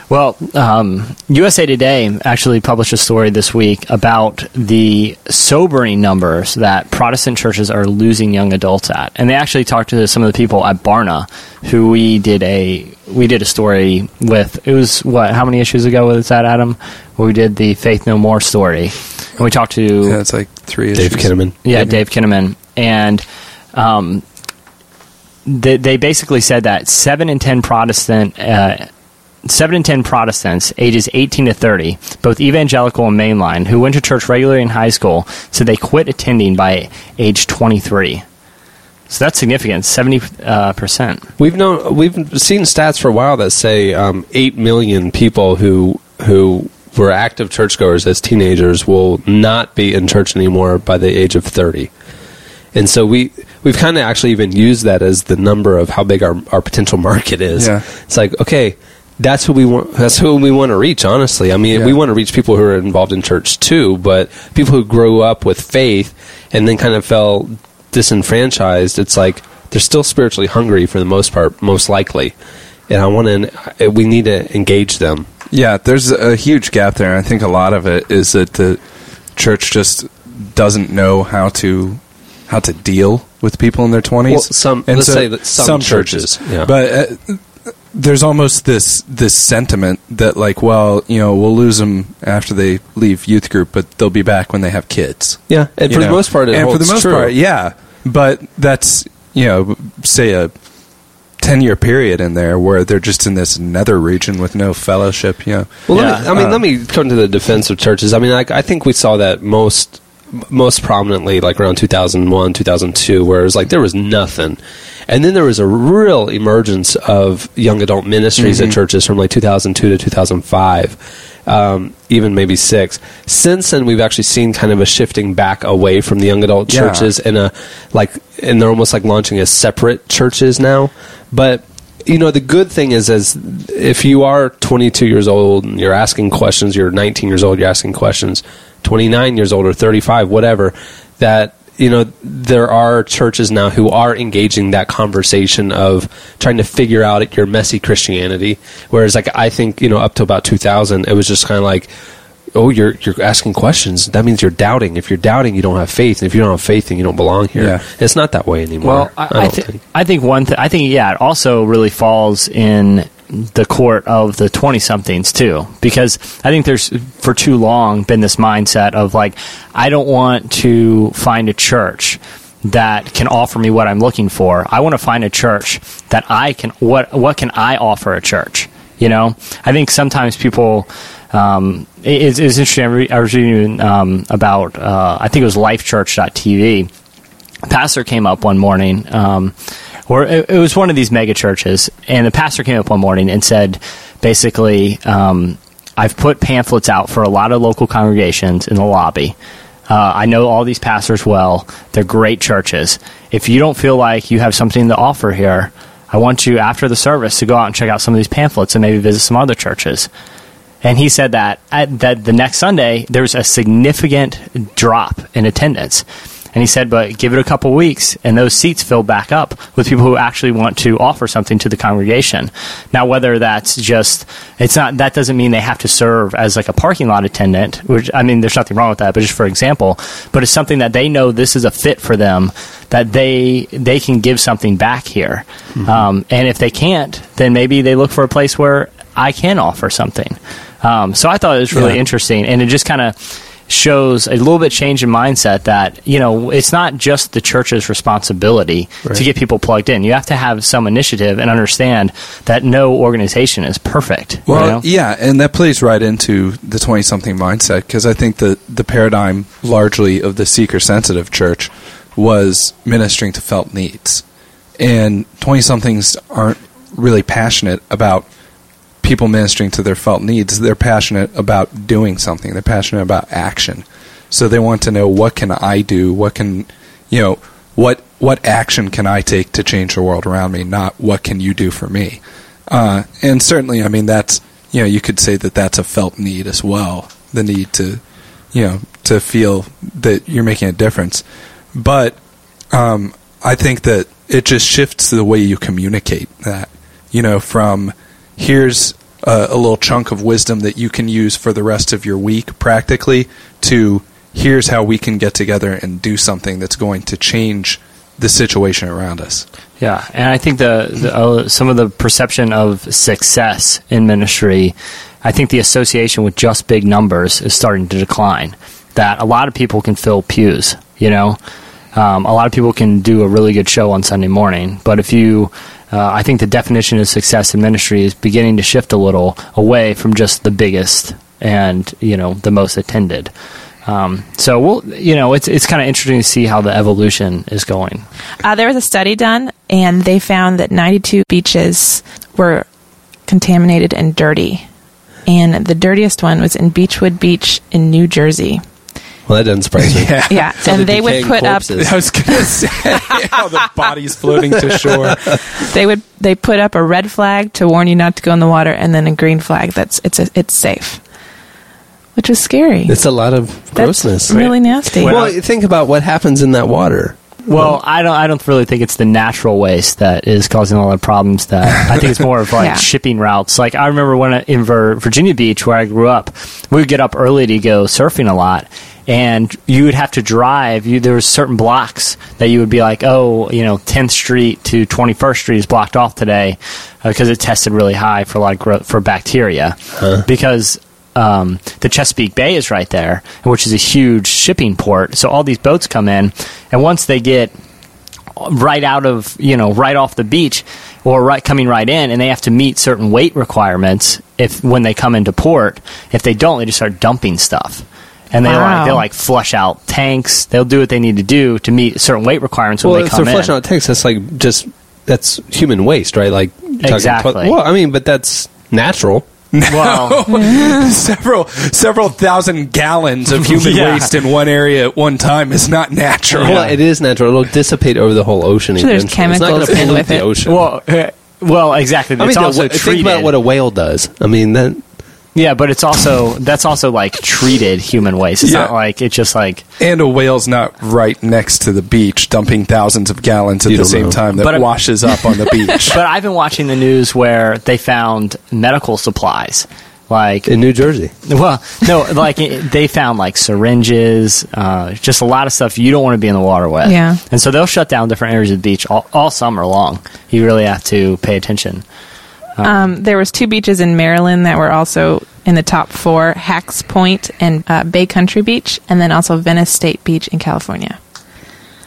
[SPEAKER 3] Well, um, USA Today actually published a story this week about the sobering numbers that Protestant churches are losing young adults at, and they actually talked to some of the people at Barna, who we did a we did a story with. It was what? How many issues ago was that, Adam? Where we did the Faith No More story, and we talked to
[SPEAKER 2] Yeah, it's like three
[SPEAKER 1] Dave
[SPEAKER 2] issues.
[SPEAKER 1] Kinnaman.
[SPEAKER 3] yeah, Dave Kinnaman, and um, they, they basically said that seven in ten Protestant, uh, seven in ten Protestants, ages eighteen to thirty, both evangelical and mainline, who went to church regularly in high school, said they quit attending by age twenty three. So that's significant, seventy uh, percent.
[SPEAKER 1] We've known we've seen stats for a while that say um, eight million people who who were active churchgoers as teenagers will not be in church anymore by the age of thirty. And so we we've kind of actually even used that as the number of how big our, our potential market is.
[SPEAKER 2] Yeah.
[SPEAKER 1] It's like okay, that's who we want. That's who we want to reach. Honestly, I mean,
[SPEAKER 2] Yeah.
[SPEAKER 1] we want to reach people who are involved in church too, but people who grew up with faith and then kind of felt disenfranchised. It's like they're still spiritually hungry for the most part, most likely. And I want to. We need to engage them.
[SPEAKER 2] Yeah, there's a huge gap there. I think a lot of it is that the church just doesn't know how to how to deal with people in their twenties.
[SPEAKER 1] Well, some- let's say that some churches, yeah.
[SPEAKER 2] but uh, there's almost this this sentiment that like, well, you know, we'll lose them after they leave youth group, but they'll be back when they have kids.
[SPEAKER 1] Yeah, and
[SPEAKER 2] you
[SPEAKER 1] for the most part, it
[SPEAKER 2] and for the
[SPEAKER 1] holds
[SPEAKER 2] most
[SPEAKER 1] true.
[SPEAKER 2] part, yeah. But that's you know, say a ten year period in there where they're just in this nether region with no fellowship. You know,
[SPEAKER 1] Well,
[SPEAKER 3] Yeah.
[SPEAKER 1] let me, I mean,
[SPEAKER 2] Uh,
[SPEAKER 1] let me come to the defense of churches. I mean, like, I think we saw that most most prominently like around 2001 2002 where it was like there was nothing and then there was a real emergence of young adult ministries
[SPEAKER 2] Mm-hmm.
[SPEAKER 1] at churches from like 2002 to 2005 um, even maybe six since then we've actually seen kind of a shifting back away from the young adult
[SPEAKER 2] Yeah.
[SPEAKER 1] churches and a like and they're almost like launching as separate churches now but you know the good thing is as if you are 22 years old and you're asking questions you're 19 years old you're asking questions 29 years old or 35 whatever that you know there are churches now who are engaging that conversation of trying to figure out your messy christianity. Whereas like i think you know up to about 2000 it was just kind of like oh you're you're asking questions that means you're doubting if you're doubting you don't have faith and if you don't have faith then you don't belong here
[SPEAKER 2] Yeah.
[SPEAKER 1] it's not that way anymore
[SPEAKER 3] Well, I, I,
[SPEAKER 1] don't
[SPEAKER 3] thi-
[SPEAKER 1] think
[SPEAKER 3] I think one. Th- I think yeah, it also really falls in the court of the twenty somethings too, because I think there's for too long been this mindset of like I don't want to find a church that can offer me what I'm looking for. I want to find a church that I can what what can I offer a church. You know, I think sometimes people. Um, it- it's, it's interesting. I was reading um, about uh, I think it was LifeChurch.tv A pastor came up one morning, um, or it, it was one of these mega churches, and the pastor came up one morning and said, basically, um, I've put pamphlets out for a lot of local congregations in the lobby. Uh, I know all these pastors well. They're great churches. If you don't feel like you have something to offer here, I want you after the service to go out and check out some of these pamphlets and maybe visit some other churches. And he said that at, that the next Sunday there was a significant drop in attendance, And he said, but give it a couple weeks, and those seats fill back up with people who actually want to offer something to the congregation. Now, whether that's just, it's not, that doesn't mean they have to serve as like a parking lot attendant, which, I mean, there's nothing wrong with that, but just for example, but it's something that they know this is a fit for them, that they, they can give something back here. Um, and if they can't, then maybe they look for a place where I can offer something. Um, so I thought it was really
[SPEAKER 1] Yeah.
[SPEAKER 3] interesting, and it just kind of shows a little bit change in mindset that you know it's not just the church's responsibility to get people plugged in. You have to have some initiative and understand that no organization is perfect. you
[SPEAKER 2] Well,
[SPEAKER 3] know?
[SPEAKER 2] yeah, and that plays right into the 20 something mindset because I think that the paradigm largely of the seeker sensitive church was ministering to felt needs. And 20 somethings aren't really passionate about people ministering to their felt needs. They're passionate about doing something, they're passionate about action. So they want to know what can I do? What can, you know, what what action can I take to change the world around me? Not what can you do for me? Uh, and certainly, I mean, that's you know, you could say that that's a felt need as well. The need to, you know, to feel that you're making a difference. But um, I think that it just shifts the way you communicate that. You know, from here's a, a little chunk of wisdom that you can use for the rest of your week practically to here's how we can get together and do something that's going to change the situation around us.
[SPEAKER 3] Yeah, and I think the, the uh, some of the perception of success in ministry, I think the association with just big numbers is starting to decline. That a lot of people can fill pews, you know, um, a lot of people can do a really good show on Sunday morning, but if you uh, I think the definition of success in ministry is beginning to shift a little away from just the biggest and you know the most attended. Um, so we'll, you know, it's it's kind of interesting to see how the evolution is going.
[SPEAKER 4] Uh, there was a study done, and they found that 92 beaches were contaminated and dirty. And the dirtiest one was in Beachwood Beach in New Jersey.
[SPEAKER 1] Well, that doesn't surprise me.
[SPEAKER 4] Yeah, and
[SPEAKER 1] the
[SPEAKER 4] they would put
[SPEAKER 1] corpses.
[SPEAKER 4] up
[SPEAKER 2] I was going to say how the bodies floating to shore.
[SPEAKER 4] they would they put up a red flag to warn you not to go in the water, and then a green flag that's it's a, it's safe, which was scary.
[SPEAKER 1] It's a lot of
[SPEAKER 4] That's
[SPEAKER 1] grossness.
[SPEAKER 4] really nasty.
[SPEAKER 1] well, think about what happens in that water.
[SPEAKER 3] Well, I don't. I don't really think it's the natural waste that is causing a lot of problems. That I think it's more of like
[SPEAKER 4] Yeah.
[SPEAKER 3] shipping routes. Like I remember when I, in Vir- Virginia Beach, where I grew up, we would get up early to go surfing a lot, and you would have to drive. You, there was certain blocks that you would be like, oh, you know, 10th Street to 21st Street is blocked off today because it tested really high for a lot of growth for bacteria because um, the Chesapeake Bay is right there, which is a huge shipping port. So all these boats come in, and once they get right out of you know right off the beach or right coming right in, and they have to meet certain weight requirements if when they come into port. If they don't, they just start dumping stuff. And they
[SPEAKER 4] Wow.
[SPEAKER 3] like they like flush out tanks. They'll do what they need to do to meet certain weight requirements when
[SPEAKER 1] Well,
[SPEAKER 3] they
[SPEAKER 1] if
[SPEAKER 3] come
[SPEAKER 1] they're
[SPEAKER 3] in.
[SPEAKER 1] flushing out tanks, that's like just that's human waste, right? Like
[SPEAKER 3] Exactly.
[SPEAKER 1] to- well, I mean, but that's natural.
[SPEAKER 3] well,
[SPEAKER 2] several several thousand gallons of human
[SPEAKER 3] Yeah.
[SPEAKER 2] waste in one area at one time is not natural.
[SPEAKER 1] Well, it is natural. It'll dissipate over the whole ocean.
[SPEAKER 4] Sure, there's
[SPEAKER 1] eventually. It's not
[SPEAKER 4] chemicals
[SPEAKER 1] gonna
[SPEAKER 4] in
[SPEAKER 1] pollute
[SPEAKER 4] with
[SPEAKER 1] the
[SPEAKER 4] it.
[SPEAKER 1] ocean.
[SPEAKER 3] well, uh, well, exactly.
[SPEAKER 1] I mean,
[SPEAKER 3] it's
[SPEAKER 1] the
[SPEAKER 3] also
[SPEAKER 1] wh-
[SPEAKER 3] treated.
[SPEAKER 1] think about what a whale does. I mean, that
[SPEAKER 3] Yeah, but it's also that's also like treated human waste. It's
[SPEAKER 2] Yeah.
[SPEAKER 3] not like it's just like
[SPEAKER 2] and a whale's not right next to the beach dumping thousands of gallons at the same
[SPEAKER 1] know.
[SPEAKER 2] time that
[SPEAKER 3] But-
[SPEAKER 2] washes up on the beach.
[SPEAKER 3] But I've been watching the news where they found medical supplies. Like,
[SPEAKER 1] in New Jersey.
[SPEAKER 3] well, no, like they found like syringes, uh, just a lot of stuff you don't want to be in the water with.
[SPEAKER 4] Yeah.
[SPEAKER 3] And so they'll shut down different areas of the beach all, all summer long. You really have to pay attention.
[SPEAKER 4] Um, there was two beaches in Maryland that were also in the top four: Hacks Point and uh, Bay Country Beach, and then also Venice State Beach in California.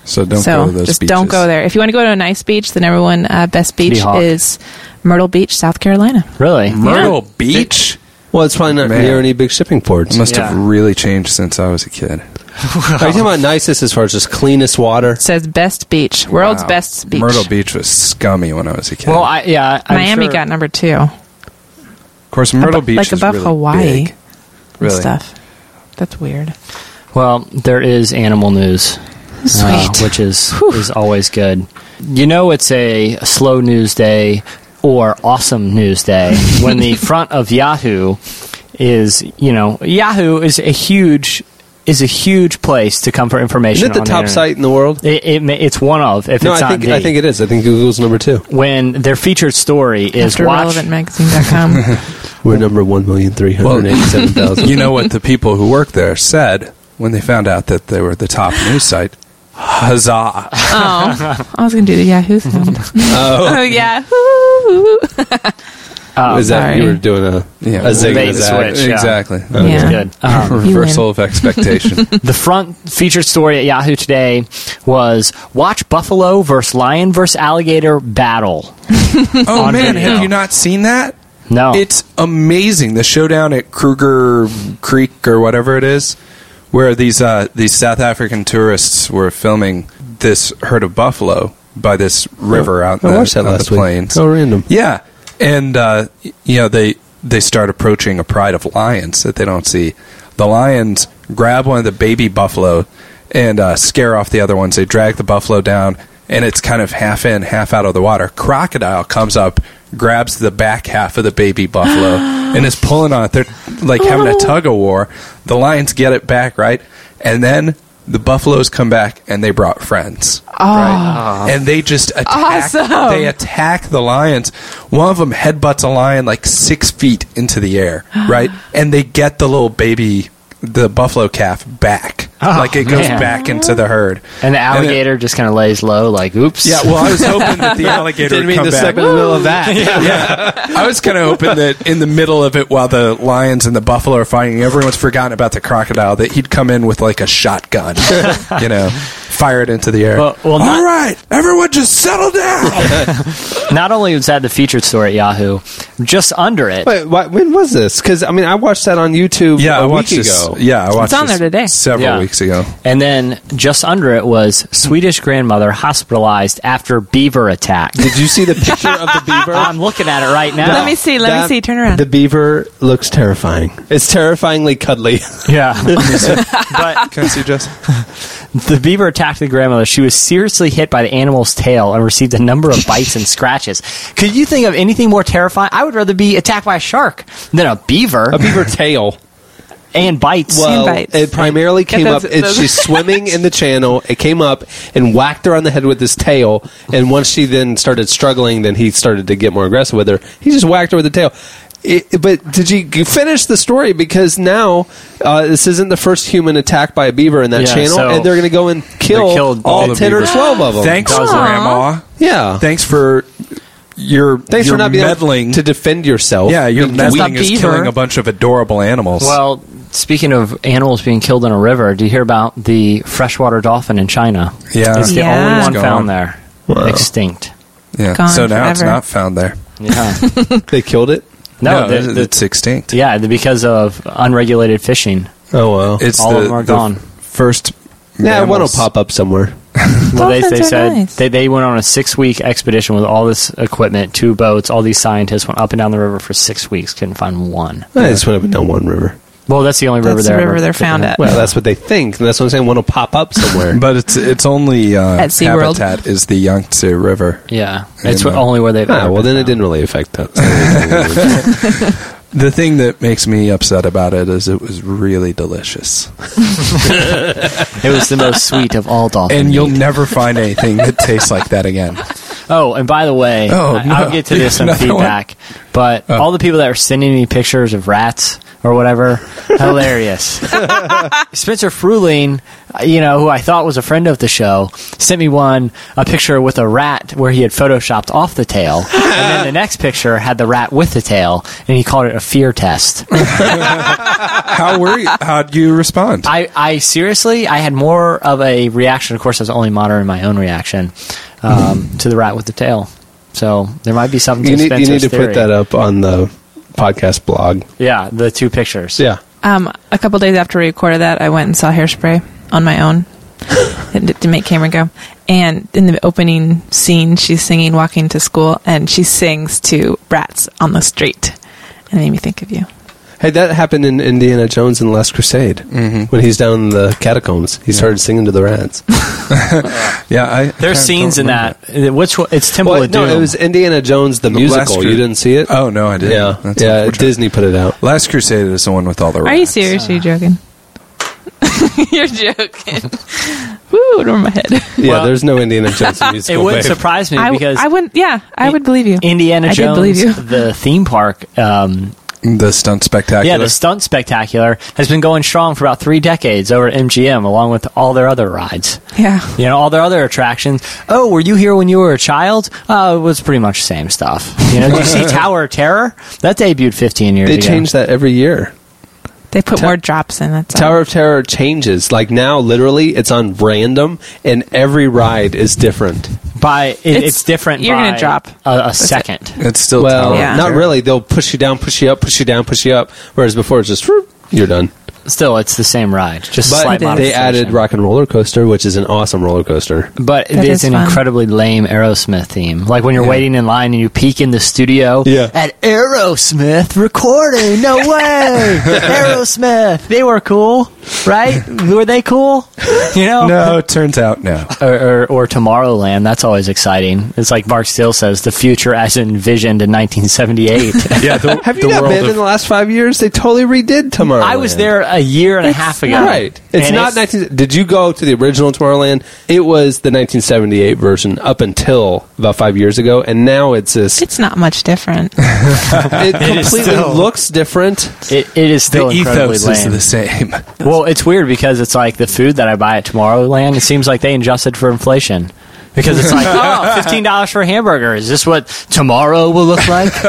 [SPEAKER 2] so don't
[SPEAKER 4] so
[SPEAKER 2] go to those
[SPEAKER 4] just
[SPEAKER 2] beaches.
[SPEAKER 4] don't go there. If you want to go to a nice beach, the number one uh, best beach is Myrtle Beach, South Carolina.
[SPEAKER 3] Really?
[SPEAKER 2] Myrtle Beach
[SPEAKER 1] Well, it's probably not
[SPEAKER 2] Man.
[SPEAKER 1] near any big shipping ports.
[SPEAKER 2] must
[SPEAKER 3] Yeah.
[SPEAKER 2] have really changed since I was a kid.
[SPEAKER 1] Are you talking about nicest as far as just cleanest water?
[SPEAKER 4] It says best beach, world's
[SPEAKER 2] Wow.
[SPEAKER 4] best beach.
[SPEAKER 2] Myrtle Beach was scummy when I was a kid.
[SPEAKER 3] Well, I, yeah. I'm
[SPEAKER 4] Miami
[SPEAKER 3] sure-
[SPEAKER 4] got number two.
[SPEAKER 2] of course, Myrtle
[SPEAKER 4] Abo-
[SPEAKER 2] Beach
[SPEAKER 4] like
[SPEAKER 2] is
[SPEAKER 4] above
[SPEAKER 2] really
[SPEAKER 4] Hawaii
[SPEAKER 2] big.
[SPEAKER 4] and
[SPEAKER 2] Really?
[SPEAKER 4] stuff. That's weird.
[SPEAKER 3] Well, there is animal news, uh,
[SPEAKER 4] Sweet.
[SPEAKER 3] which is is always good. You know, it's a slow news day or awesome news day when the front of Yahoo is, you know, Yahoo is a huge is a huge place to come for information.
[SPEAKER 1] Isn't it the
[SPEAKER 3] on
[SPEAKER 1] top
[SPEAKER 3] internet.
[SPEAKER 1] site in the world?
[SPEAKER 3] It, it, it's one of. If
[SPEAKER 1] No,
[SPEAKER 3] it's
[SPEAKER 1] I
[SPEAKER 3] not
[SPEAKER 1] think
[SPEAKER 3] the,
[SPEAKER 1] I think it is. I think Google's number two.
[SPEAKER 3] when their featured story is
[SPEAKER 4] After
[SPEAKER 3] watch.
[SPEAKER 4] relevantmagazine.com.
[SPEAKER 1] We're number one million three hundred eighty-seven thousand.
[SPEAKER 2] You know what the people who work there said when they found out that they were the top news site? Huzzah!
[SPEAKER 4] oh, I was going to do the Yahoo sound.
[SPEAKER 1] Oh,
[SPEAKER 4] oh, Yahoo!
[SPEAKER 3] Oh,
[SPEAKER 1] is that you were doing a
[SPEAKER 2] Yeah,
[SPEAKER 1] a zig
[SPEAKER 3] Bait
[SPEAKER 1] and a zag?
[SPEAKER 3] switch. Yeah.
[SPEAKER 2] Exactly.
[SPEAKER 4] Yeah.
[SPEAKER 3] good. Um,
[SPEAKER 2] Reversal of expectation.
[SPEAKER 3] the front featured story at Yahoo today was watch buffalo versus lion versus alligator battle.
[SPEAKER 2] oh man,
[SPEAKER 3] video.
[SPEAKER 2] have you not seen that?
[SPEAKER 3] No,
[SPEAKER 2] It's amazing. The showdown at Kruger Creek or whatever it is, where these uh, these South African tourists were filming this herd of buffalo by this river out in
[SPEAKER 1] I
[SPEAKER 2] the,
[SPEAKER 1] watched that
[SPEAKER 2] on
[SPEAKER 1] last
[SPEAKER 2] the plains.
[SPEAKER 1] week. Oh, random.
[SPEAKER 2] Yeah, and uh, you know they they start approaching a pride of lions that they don't see. The lions grab one of the baby buffalo and uh, scare off the other ones. They drag the buffalo down, and it's kind of half in, half out of the water. Crocodile comes up, grabs the back half of the baby buffalo, and is pulling on it. They're like having a oh. tug of war. The lions get it back right, and then. The buffaloes come back and they brought friends, ah. right? And they just attack.
[SPEAKER 4] Awesome.
[SPEAKER 2] They attack the lions. One of them headbutts a lion like six feet into the air, right? And they get the little baby, the buffalo calf, back.
[SPEAKER 3] Oh,
[SPEAKER 2] like it goes
[SPEAKER 3] man.
[SPEAKER 2] back into the herd.
[SPEAKER 3] and the
[SPEAKER 2] it-
[SPEAKER 3] alligator just kind of lays low, like oops.
[SPEAKER 2] yeah, well, I was hoping that the alligator
[SPEAKER 1] Didn't
[SPEAKER 2] would
[SPEAKER 1] mean
[SPEAKER 2] come
[SPEAKER 1] to
[SPEAKER 2] back.
[SPEAKER 1] step in the middle of that.
[SPEAKER 2] yeah, I was kind of hoping that in the middle of it, while the lions and the buffalo are fighting, everyone's forgotten about the crocodile. That he'd come in with like a shotgun, you know, fire it into the air.
[SPEAKER 3] Well- well, not-
[SPEAKER 2] All right, everyone, just settle down.
[SPEAKER 3] Not only was that the featured story at Yahoo, just under it.
[SPEAKER 1] Wait, why, when was this? Because I mean, I watched that on YouTube
[SPEAKER 2] yeah,
[SPEAKER 1] a
[SPEAKER 2] I watched
[SPEAKER 1] week
[SPEAKER 2] this.
[SPEAKER 1] ago.
[SPEAKER 2] Yeah, I watched
[SPEAKER 4] on
[SPEAKER 2] this
[SPEAKER 4] there today.
[SPEAKER 2] several
[SPEAKER 3] Yeah.
[SPEAKER 2] weeks ago.
[SPEAKER 3] And then just under it was Swedish grandmother hospitalized after beaver attack.
[SPEAKER 1] Did you see the picture of the beaver?
[SPEAKER 3] I'm looking at it right now.
[SPEAKER 4] Let me see. Let
[SPEAKER 1] That-
[SPEAKER 4] me see. Turn around.
[SPEAKER 1] The beaver looks terrifying. It's terrifyingly cuddly.
[SPEAKER 3] Yeah. but
[SPEAKER 2] Can I see Jess?
[SPEAKER 3] The beaver attacked the grandmother. She was seriously hit by the animal's tail and received a number of bites and scratches. Could you think of anything more terrifying? I would rather be attacked by a shark than a beaver
[SPEAKER 1] a beaver tail.
[SPEAKER 3] and bites.
[SPEAKER 4] Well- bites.
[SPEAKER 1] it primarily
[SPEAKER 4] Get
[SPEAKER 1] came
[SPEAKER 4] those-
[SPEAKER 1] up. It,
[SPEAKER 4] those-
[SPEAKER 1] she's swimming in the channel. It came up and whacked her on the head with his tail. And once she then started struggling, then he started to get more aggressive with her. He just whacked her with the tail. It, but did you, you finish the story? Because now uh, this isn't the first human attack by a beaver in that
[SPEAKER 3] Yeah,
[SPEAKER 1] channel,
[SPEAKER 3] so
[SPEAKER 1] and they're going to go and kill
[SPEAKER 3] killed
[SPEAKER 1] all
[SPEAKER 2] all the
[SPEAKER 1] ten or
[SPEAKER 2] beavers.
[SPEAKER 1] twelve of them.
[SPEAKER 2] Thanks,
[SPEAKER 3] Does it?
[SPEAKER 2] Grandma.
[SPEAKER 1] Yeah.
[SPEAKER 2] Thanks for your
[SPEAKER 1] Thanks
[SPEAKER 2] your
[SPEAKER 1] for not being
[SPEAKER 2] meddling.
[SPEAKER 1] able to defend yourself.
[SPEAKER 2] yeah, your
[SPEAKER 4] That's not
[SPEAKER 2] meddling is
[SPEAKER 4] beaver.
[SPEAKER 2] killing a bunch of adorable animals.
[SPEAKER 3] Well, speaking of animals being killed in a river, do you hear about the freshwater dolphin in China?
[SPEAKER 2] yeah,
[SPEAKER 3] It's the
[SPEAKER 4] Yeah.
[SPEAKER 3] only one
[SPEAKER 2] It's
[SPEAKER 3] found there.
[SPEAKER 1] Wow.
[SPEAKER 3] Extinct.
[SPEAKER 2] yeah.
[SPEAKER 4] Gone
[SPEAKER 2] so now it's
[SPEAKER 4] forever.
[SPEAKER 2] not found there.
[SPEAKER 3] Yeah.
[SPEAKER 1] they killed it.
[SPEAKER 3] No,
[SPEAKER 2] No,
[SPEAKER 3] the- the-
[SPEAKER 2] it's extinct.
[SPEAKER 3] yeah, because of unregulated fishing.
[SPEAKER 1] Oh well.
[SPEAKER 2] It's
[SPEAKER 3] All
[SPEAKER 2] the,
[SPEAKER 3] of them are
[SPEAKER 2] the
[SPEAKER 3] gone.
[SPEAKER 2] First,
[SPEAKER 1] yeah, one will
[SPEAKER 2] mammals.
[SPEAKER 1] pop up somewhere.
[SPEAKER 3] Well, they,
[SPEAKER 4] Dolphins
[SPEAKER 3] they
[SPEAKER 4] are
[SPEAKER 3] said
[SPEAKER 4] nice.
[SPEAKER 3] they, they went on a six week expedition with all this equipment, two boats, all these scientists went up and down the river for six weeks, couldn't find one.
[SPEAKER 1] I just went up and down one river.
[SPEAKER 3] Well, that's the only river
[SPEAKER 4] That's the
[SPEAKER 3] there.
[SPEAKER 4] river
[SPEAKER 3] ever
[SPEAKER 4] they're found at.
[SPEAKER 1] Well, that's what they think. and That's what I'm saying. One will pop up somewhere.
[SPEAKER 2] But it's it's only uh,
[SPEAKER 4] At SeaWorld.
[SPEAKER 2] habitat is the Yangtze River.
[SPEAKER 3] Yeah, it's
[SPEAKER 2] And,
[SPEAKER 3] only where they've.
[SPEAKER 1] ah,
[SPEAKER 3] ever
[SPEAKER 1] well, then
[SPEAKER 3] been
[SPEAKER 1] it didn't really affect us.
[SPEAKER 2] The thing that makes me upset about it is it was really delicious.
[SPEAKER 3] It was the most sweet of all dolphins.
[SPEAKER 2] and you'll never find anything that tastes like that again.
[SPEAKER 3] Oh, and by the way,
[SPEAKER 2] Oh,
[SPEAKER 3] I,
[SPEAKER 2] no.
[SPEAKER 3] I'll get to this
[SPEAKER 2] have
[SPEAKER 3] in
[SPEAKER 2] another one?
[SPEAKER 3] feedback. But
[SPEAKER 2] Oh.
[SPEAKER 3] all the people that are sending me pictures of rats or whatever, hilarious. Spencer Fruling, you know, who I thought was a friend of the show, sent me one a picture with a rat where he had photoshopped off the tail, and then the next picture had the rat with the tail, and he called it a fear test.
[SPEAKER 2] How were you? How'd you respond?
[SPEAKER 3] I, I seriously, I had more of a reaction. Of course, I was only monitoring my own reaction um, to the rat with the tail. So there might be something to
[SPEAKER 1] you need, you need to
[SPEAKER 3] theory.
[SPEAKER 1] put that up on the podcast blog.
[SPEAKER 3] Yeah, the two pictures.
[SPEAKER 1] Yeah.
[SPEAKER 4] Um, a couple days after we recorded that, I went and saw Hairspray on my own to, to make Cameron go. And in the opening scene, she's singing "Walking to School," and she sings to rats on the street, and it made me think of you.
[SPEAKER 1] Hey, that happened in Indiana Jones and the Last Crusade. Mm-hmm. When he's down in the catacombs, he started singing to the rats.
[SPEAKER 2] yeah, I.
[SPEAKER 3] There's scenes in
[SPEAKER 2] remember.
[SPEAKER 3] that. Which one? It's Temple
[SPEAKER 1] Well,
[SPEAKER 3] of
[SPEAKER 1] no, it was Indiana Jones the
[SPEAKER 2] Last
[SPEAKER 1] musical.
[SPEAKER 2] Cru-
[SPEAKER 1] you didn't see it?
[SPEAKER 2] Oh no, I didn't.
[SPEAKER 1] yeah,
[SPEAKER 2] That's
[SPEAKER 1] yeah. Disney put it out.
[SPEAKER 2] Last Crusade is the one with all the. rats.
[SPEAKER 4] Are you
[SPEAKER 2] rats.
[SPEAKER 4] serious? Are you joking? You're joking. Woo, over my head.
[SPEAKER 1] Yeah,
[SPEAKER 3] Well-
[SPEAKER 1] there's no Indiana Jones musical.
[SPEAKER 3] It wouldn't
[SPEAKER 1] babe.
[SPEAKER 3] surprise me because
[SPEAKER 4] I wouldn't. Yeah, I would believe you.
[SPEAKER 3] Indiana
[SPEAKER 4] I did believe you.
[SPEAKER 3] the theme park, um,
[SPEAKER 2] The stunt spectacular.
[SPEAKER 3] yeah, the stunt spectacular has been going strong for about three decades over at MGM, along with all their other rides.
[SPEAKER 4] Yeah.
[SPEAKER 3] You know, all their other attractions. Oh, were you here when you were a child? Oh, it was pretty much the same stuff. You know, did you see Tower of Terror? That debuted 15 years
[SPEAKER 1] They
[SPEAKER 3] ago.
[SPEAKER 1] They change that every year.
[SPEAKER 4] They put
[SPEAKER 1] Ta-
[SPEAKER 4] more drops in. That's all.
[SPEAKER 1] Tower of Terror changes. Like now, literally, it's on random, and every ride is different.
[SPEAKER 3] by it, it's,
[SPEAKER 4] It's-
[SPEAKER 3] different.
[SPEAKER 4] you're
[SPEAKER 3] by
[SPEAKER 4] gonna drop.
[SPEAKER 3] a, a second.
[SPEAKER 2] it's still
[SPEAKER 1] Well,
[SPEAKER 2] Tower
[SPEAKER 4] Yeah.
[SPEAKER 1] not really. They'll push you down, push you up, push you down, push you up. Whereas before, it's just you're done.
[SPEAKER 3] Still, it's the same ride, just
[SPEAKER 1] But
[SPEAKER 3] slight
[SPEAKER 1] they
[SPEAKER 3] modification.
[SPEAKER 1] added Rock and Roller Coaster, which is an awesome roller coaster.
[SPEAKER 3] But
[SPEAKER 4] That
[SPEAKER 3] it's an
[SPEAKER 4] fun.
[SPEAKER 3] incredibly lame Aerosmith theme. Like when you're
[SPEAKER 2] Yeah.
[SPEAKER 3] waiting in line and you peek in the studio
[SPEAKER 1] Yeah.
[SPEAKER 3] at Aerosmith recording. No way! Aerosmith. They were cool, right? Were they cool? You know?
[SPEAKER 2] No, turns out no.
[SPEAKER 3] Or, or, or Tomorrowland. That's always exciting. It's like Mark Steele says, the future as envisioned in 1978.
[SPEAKER 2] Yeah, the,
[SPEAKER 1] Have you
[SPEAKER 2] the
[SPEAKER 1] not
[SPEAKER 2] world
[SPEAKER 1] been
[SPEAKER 2] of-
[SPEAKER 1] in the last five years? They totally redid Tomorrowland.
[SPEAKER 3] I was there uh, a year and a half ago.
[SPEAKER 1] Right. It's
[SPEAKER 3] And
[SPEAKER 1] not 19. Did you go to the original Tomorrowland? It was the 1978 version up until about five years ago, and now it's this.
[SPEAKER 4] It's not much different.
[SPEAKER 1] it completely
[SPEAKER 3] still-
[SPEAKER 1] looks different.
[SPEAKER 3] It, it is
[SPEAKER 2] the
[SPEAKER 3] still incredibly
[SPEAKER 2] ethos
[SPEAKER 3] lame.
[SPEAKER 2] is the same.
[SPEAKER 3] Well, it's weird because it's like the food that I buy at Tomorrowland. It seems like they adjusted for inflation. Because it's like, oh, fifteen dollars for a hamburger. Is this what tomorrow will look like?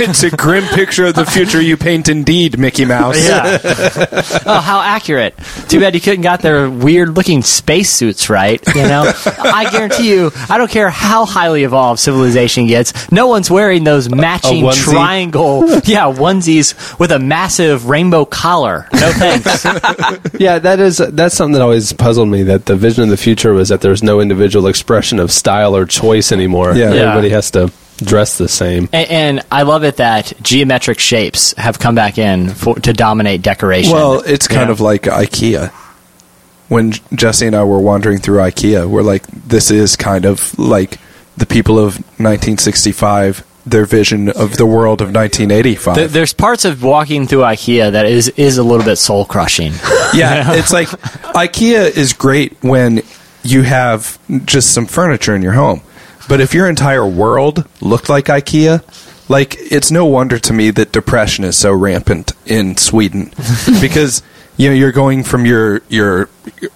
[SPEAKER 2] it's a grim picture of the future you paint indeed, Mickey Mouse.
[SPEAKER 3] yeah. oh, how accurate. Too bad you couldn't got their weird looking spacesuits right. You know, I guarantee you, I don't care how highly evolved civilization gets, no one's wearing those matching triangle, yeah, onesies with a massive rainbow collar. No thanks.
[SPEAKER 1] Yeah, that is that's something that always puzzled me. That the vision of the future was that there's no individual expression of style or choice anymore.
[SPEAKER 2] Yeah.
[SPEAKER 3] Yeah.
[SPEAKER 1] everybody has to dress the same.
[SPEAKER 3] And, and I love it that geometric shapes have come back in for, to dominate decoration.
[SPEAKER 2] Well, it's kind
[SPEAKER 3] Yeah.
[SPEAKER 2] of like IKEA. When Jesse and I were wandering through IKEA, we're like, this is kind of like the people of 1965, their vision of the world of 1985.
[SPEAKER 3] There's parts of walking through IKEA that is is a little bit soul crushing.
[SPEAKER 2] yeah, it's like IKEA is great when you have just some furniture in your home. But if your entire world looked like IKEA, like it's no wonder to me that depression is so rampant in Sweden because you know you're going from your your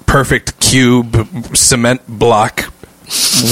[SPEAKER 2] perfect cube cement block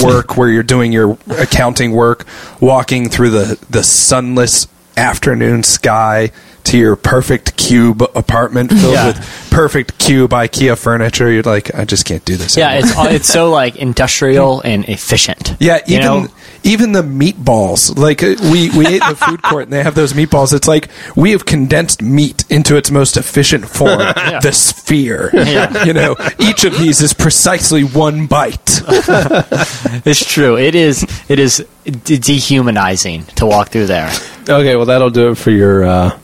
[SPEAKER 2] work where you're doing your accounting work, walking through the the sunless afternoon sky to your perfect cube apartment filled
[SPEAKER 3] Yeah.
[SPEAKER 2] with perfect cube IKEA furniture. You're like, I just can't do this.
[SPEAKER 3] Yeah,
[SPEAKER 2] anymore.
[SPEAKER 3] it's it's so like industrial and efficient.
[SPEAKER 2] Yeah,
[SPEAKER 3] you
[SPEAKER 2] even
[SPEAKER 3] know?
[SPEAKER 2] even the meatballs. Like uh, we we ate in the food court and they have those meatballs. It's like we have condensed meat into its most efficient form, the sphere. Yeah. You know, each of these is precisely one bite.
[SPEAKER 3] it's true. It is it is de- dehumanizing to walk through there.
[SPEAKER 1] Okay, well that'll do it for your uh,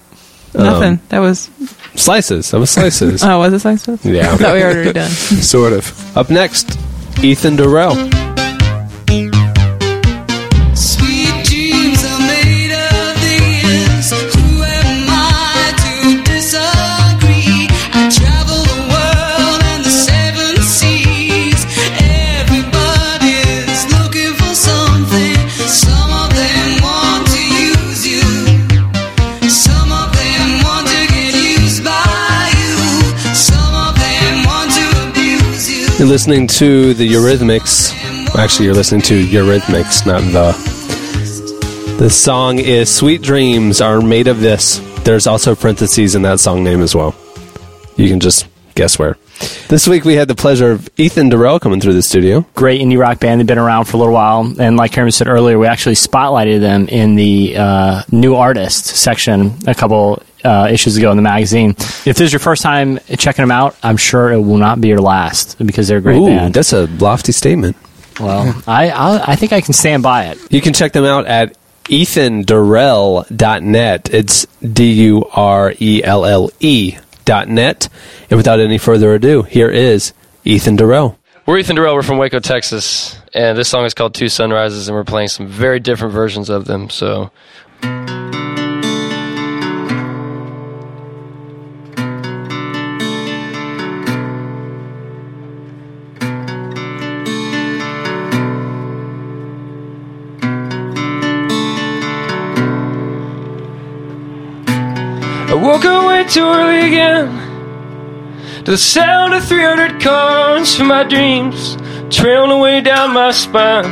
[SPEAKER 4] Nothing. Um, that was.
[SPEAKER 1] slices. That was slices.
[SPEAKER 4] Oh, was it slices?
[SPEAKER 1] Yeah.
[SPEAKER 4] I thought we were already done.
[SPEAKER 2] Sort of.
[SPEAKER 1] Up next, Ethan Durelle. Listening to the Eurythmics. Actually, you're listening to Eurythmics, not the. The song is "Sweet Dreams Are Made of This." There's also parentheses in that song name as well. You can just guess where. This week we had the pleasure of Ethan Durelle coming through the studio.
[SPEAKER 3] Great indie rock band. They've been around for a little while, and like Cameron said earlier, we actually spotlighted them in the uh, new artist section a couple uh, issues ago in the magazine. If this is your first time checking them out, I'm sure it will not be your last because they're a great
[SPEAKER 1] Ooh,
[SPEAKER 3] band.
[SPEAKER 1] that's a lofty statement.
[SPEAKER 3] Well, I I'll, I think I can stand by it.
[SPEAKER 1] You can check them out at ethandurelle.net. It's D U R E L L E net. And without any further ado, here is Ethan Durelle.
[SPEAKER 5] We're Ethan Durelle. We're from Waco, Texas, and this song is called Two Sunrises, and we're playing some very different versions of them. So,
[SPEAKER 6] woke too early again to the sound of 300 cars from my dreams trailing away down my spine.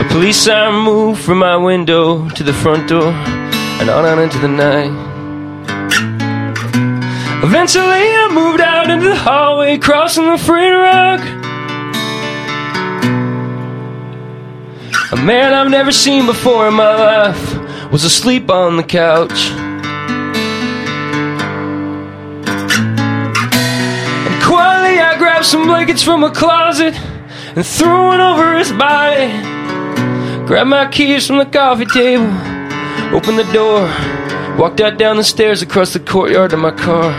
[SPEAKER 6] A police siren moved from my window to the front door and on out into the night. Eventually, I moved out into the hallway, crossing the freight rock. A man I've never seen before in my life was asleep on the couch. Grabbed some blankets from a closet and threw one over his body. Grabbed my keys from the coffee table, opened the door, walked out down the stairs across the courtyard to my car,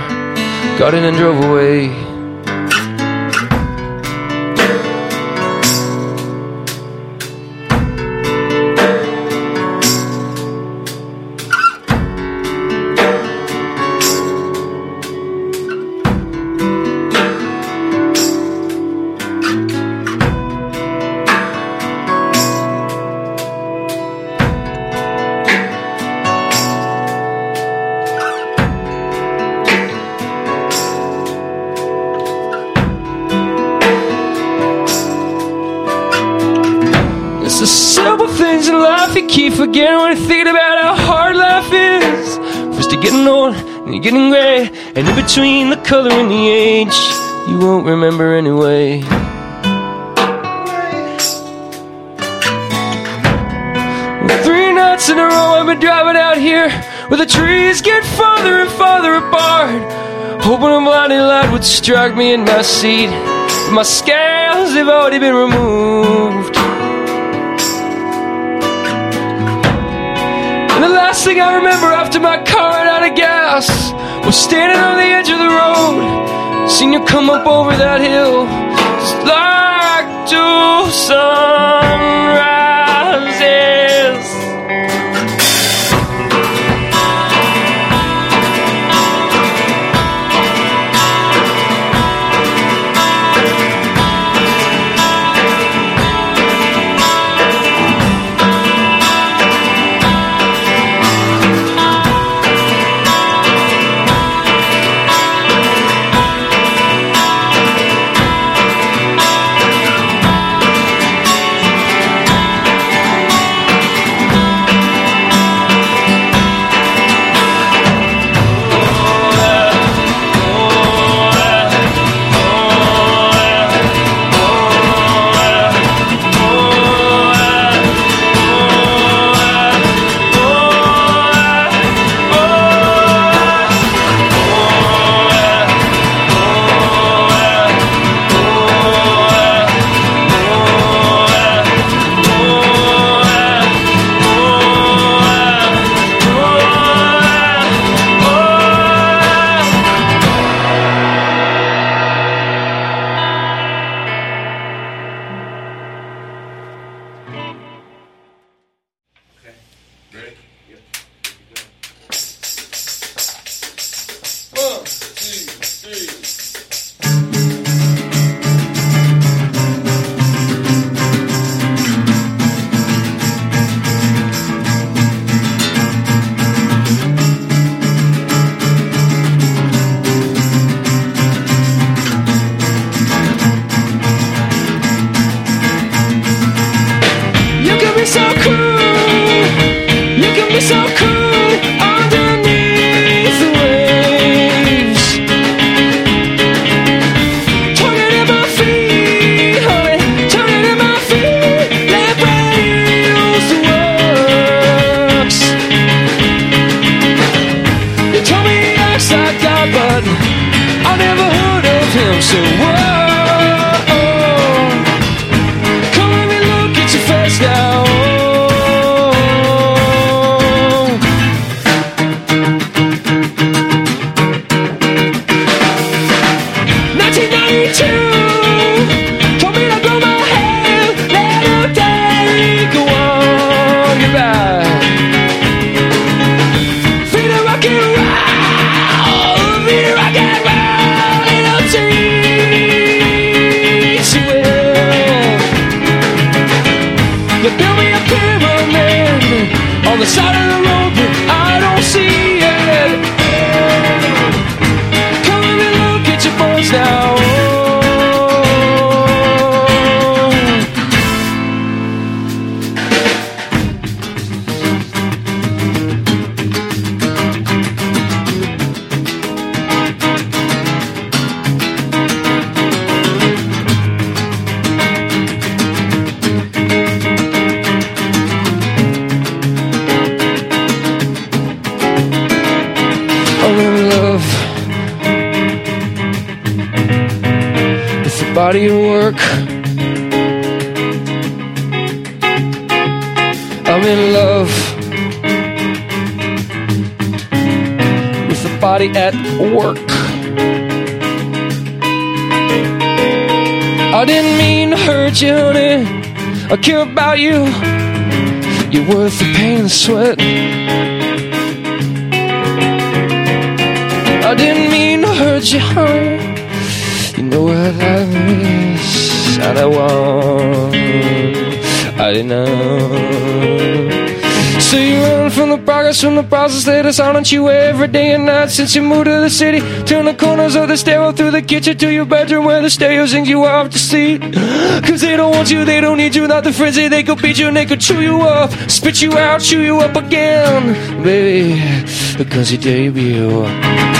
[SPEAKER 6] got in and drove away. Getting gray, and in between the color and the age, you won't remember anyway. Three nights in a row I've been driving out here where the trees get farther and farther apart. Hoping a blinding light would strike me in my seat. But my scales have already been removed. And the last thing I remember after my car gas was standing on the edge of the road. Seen you come up over that hill, just like two care about you. You're worth the pain and sweat. I didn't mean to hurt you, honey. You know what that is. I don't want. I didn't know. So you run from the progress, from the process that is on you every day and night since you moved to the city. Turn the corners of the stairwell through the kitchen to your bedroom where the stereo sings you off to sleep. Cause they don't want you, they don't need you, not the frenzy. They could beat you and they could chew you up, spit you out, chew you up again. Baby, because you debut.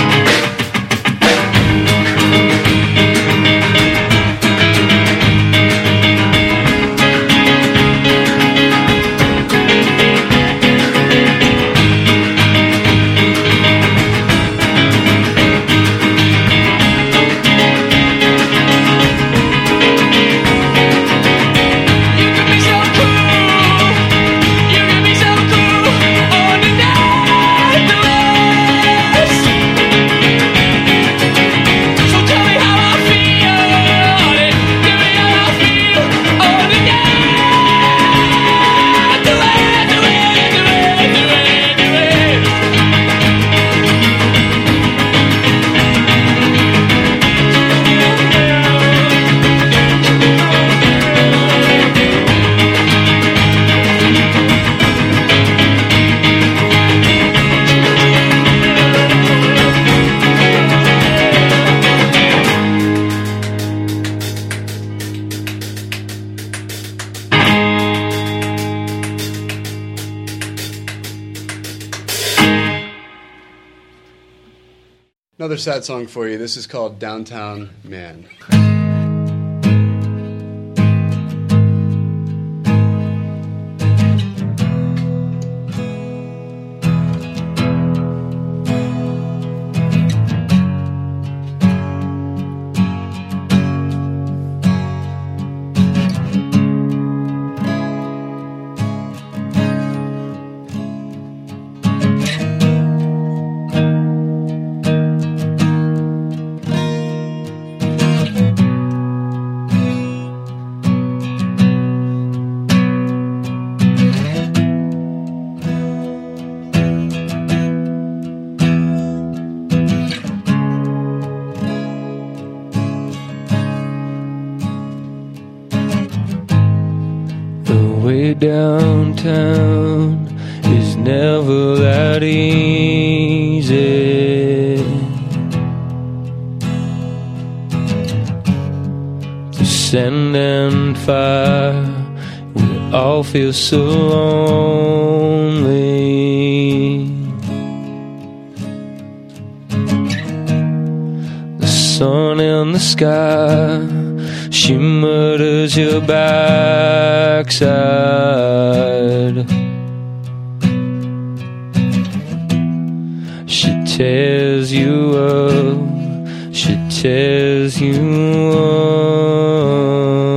[SPEAKER 7] Sad song for you. This is called Downtown Man.
[SPEAKER 6] And fire, we all feel so lonely. The sun in the sky, she murders your backside. She tears you up, she tears you up.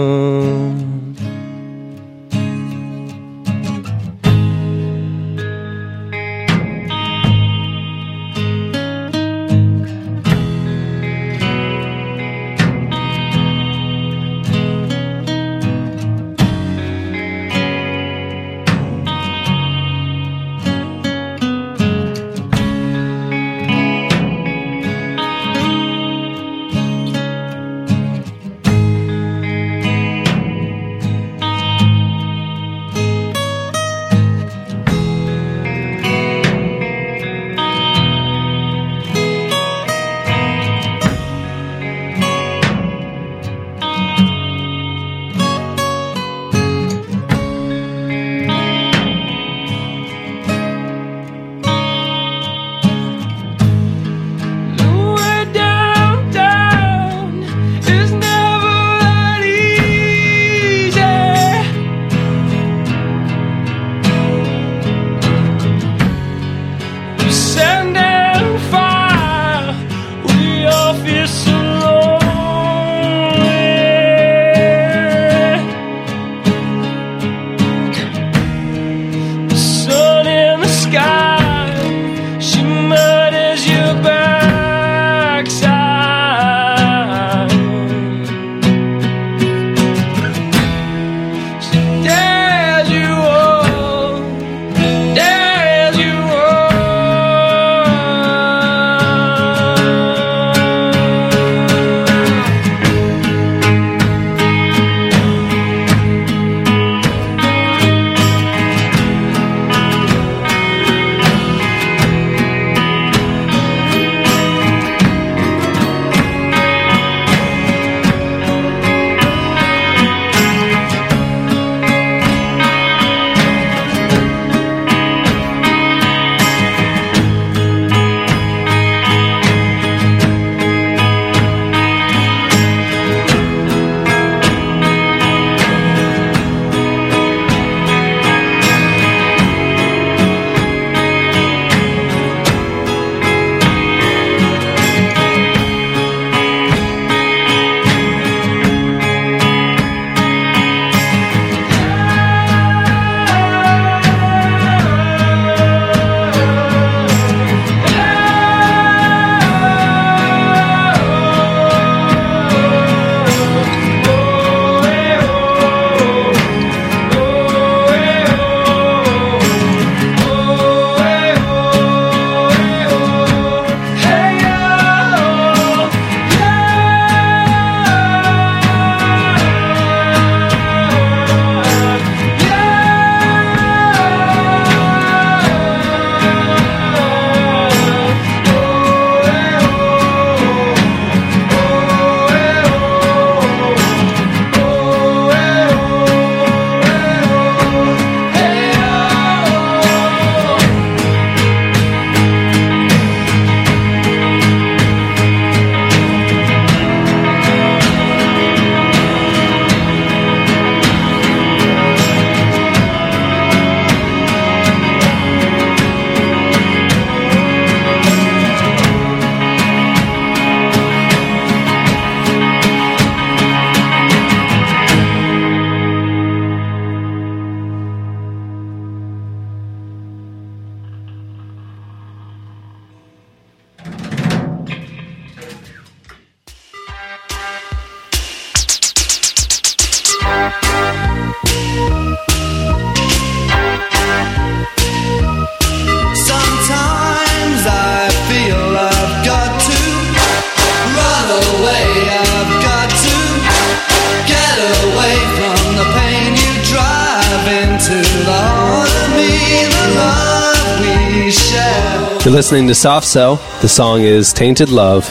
[SPEAKER 1] Listening to Soft Cell. The song is Tainted Love.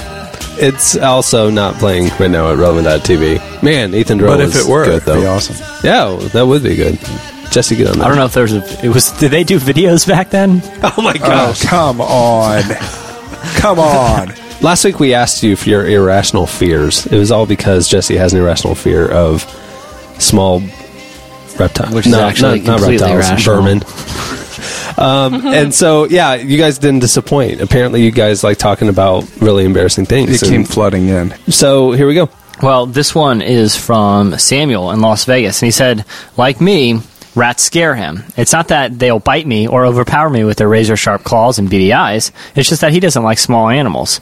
[SPEAKER 1] It's also not playing right now at Relevant.tv. Man, Ethan Drell
[SPEAKER 2] But if it were,
[SPEAKER 1] good,
[SPEAKER 2] it'd
[SPEAKER 1] though.
[SPEAKER 2] be awesome.
[SPEAKER 1] Yeah, that would be good. Jesse, get on that.
[SPEAKER 3] I don't know if there's a. It was. Did they do videos back then?
[SPEAKER 1] Oh my
[SPEAKER 2] Oh,
[SPEAKER 1] gosh.
[SPEAKER 2] come on. come on.
[SPEAKER 1] Last week we asked you for your irrational fears. It was all because Jesse has an irrational fear of small reptiles.
[SPEAKER 3] Which is actually completely irrational.
[SPEAKER 1] vermin. Um, and so, yeah, you guys didn't disappoint. Apparently, you guys like talking about really embarrassing things.
[SPEAKER 2] It came
[SPEAKER 1] And
[SPEAKER 2] flooding in.
[SPEAKER 1] so here we go.
[SPEAKER 3] Well, this one is from Samuel in Las Vegas, and he said, like me, rats scare him. It's not that they'll bite me or overpower me with their razor sharp claws and beady eyes. It's just that he doesn't like small animals.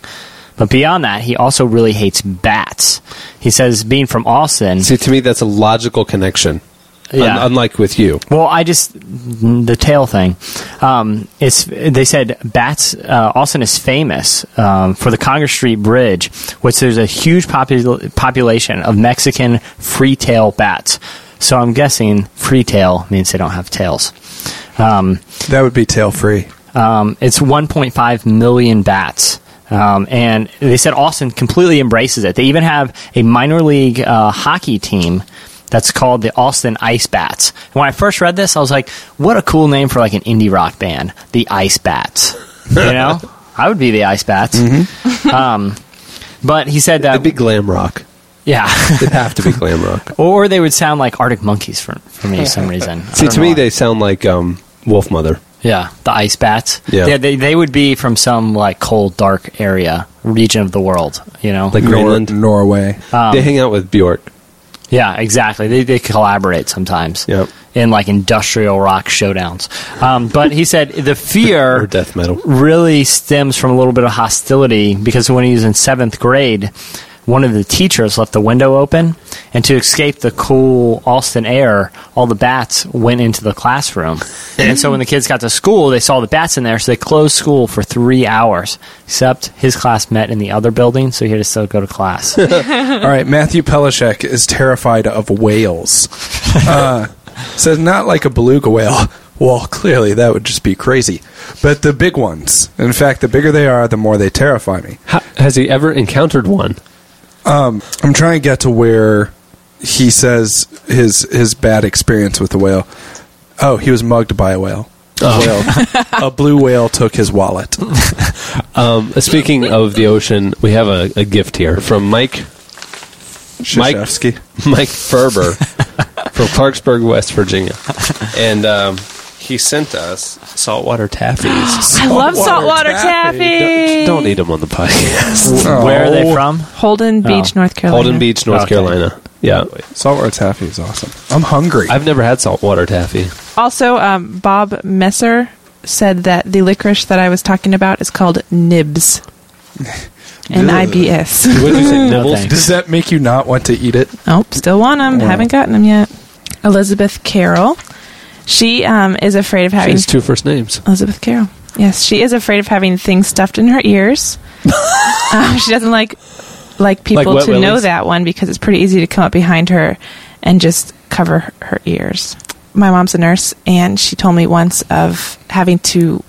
[SPEAKER 3] But beyond that, he also really hates bats. He says, being from Austin,
[SPEAKER 1] See, to me, that's a logical connection. Un-
[SPEAKER 3] Yeah.
[SPEAKER 1] unlike with you.
[SPEAKER 3] Well, I just the tail thing. Um, it's they said bats. Uh, Austin is famous um, for the Congress Street Bridge, which there's a huge popul- population of Mexican free-tail bats. So I'm guessing free-tail means they don't have tails. Um,
[SPEAKER 2] That would be tail free.
[SPEAKER 3] um, it's 1.5 million bats. Um, and they said Austin completely embraces it. They even have a minor league uh, hockey team that's called the Austin Ice Bats. And when I first read this, I was like, what a cool name for like an indie rock band, the Ice Bats. You know? I would be the Ice Bats. Um, but he said that,
[SPEAKER 1] It'd be glam rock.
[SPEAKER 3] yeah.
[SPEAKER 1] It'd have to be glam rock.
[SPEAKER 3] or they would sound like Arctic Monkeys for, for me for some reason. I
[SPEAKER 1] See, to me,
[SPEAKER 3] why.
[SPEAKER 1] they sound like um, Wolfmother.
[SPEAKER 3] Yeah, the ice bats.
[SPEAKER 1] Yeah.
[SPEAKER 3] they, they would be from some like cold, dark area, region of the world. You know,
[SPEAKER 1] Like
[SPEAKER 2] Nor-
[SPEAKER 1] Greenland.
[SPEAKER 2] Norway.
[SPEAKER 3] Um,
[SPEAKER 1] they hang out with Bjork.
[SPEAKER 3] Yeah, exactly. They they collaborate sometimes.
[SPEAKER 1] Yep.
[SPEAKER 3] In like industrial rock showdowns. Um, but he said the
[SPEAKER 1] Or
[SPEAKER 3] fear
[SPEAKER 1] death metal.
[SPEAKER 3] really stems from a little bit of hostility because when he was in seventh grade, one of the teachers left the window open, and to escape the cool Austin air, all the bats went into the classroom. and so when the kids got to school, they saw the bats in there, so they closed school for three hours. Except his class met in the other building, so he had to still go to class.
[SPEAKER 2] All right, Matthew Pelishek is terrified of whales. Uh, says not like a beluga whale. Well, clearly that would just be crazy. But the big ones. In fact, the bigger they are, the more they terrify me.
[SPEAKER 1] Ha- has he ever encountered one?
[SPEAKER 2] I'm trying to get to where he says his his bad experience with the whale. Oh, he was mugged by a whale. A whale. a blue whale took his wallet.
[SPEAKER 1] Um, speaking of the ocean, we have a, a gift here from Mike Mike- Mike Ferber from Clarksburg, West Virginia, and um, he sent us saltwater taffies.
[SPEAKER 4] I love
[SPEAKER 2] Saltwater
[SPEAKER 4] saltwater
[SPEAKER 2] taffy.
[SPEAKER 4] taffy.
[SPEAKER 1] Don't, don't eat them on the podcast.
[SPEAKER 3] Where are they
[SPEAKER 2] Oh.
[SPEAKER 3] from?
[SPEAKER 4] Holden Beach,
[SPEAKER 3] Oh.
[SPEAKER 4] North Carolina.
[SPEAKER 1] Holden Beach, North
[SPEAKER 3] Okay.
[SPEAKER 1] Carolina. Yeah,
[SPEAKER 2] Saltwater taffy is awesome. I'm hungry.
[SPEAKER 1] I've never had saltwater taffy.
[SPEAKER 4] Also, um, Bob Messer said that the licorice that I was talking about is called Nibs. N I B S.
[SPEAKER 1] What did you say? Nibbles?
[SPEAKER 3] thanks.
[SPEAKER 2] Does that make you not want to eat it?
[SPEAKER 4] Oh, still want them.
[SPEAKER 2] Wow.
[SPEAKER 4] Haven't gotten them yet. Elizabeth Carroll. She um, is afraid of
[SPEAKER 1] She
[SPEAKER 4] having
[SPEAKER 1] has two first names.
[SPEAKER 4] Elizabeth Carroll. Yes, she is afraid of having things stuffed in her ears. um, she doesn't like like people
[SPEAKER 1] wet
[SPEAKER 4] to know that one because it's pretty easy to come up behind her and just cover her ears. My mom's a nurse, and she told me once of having to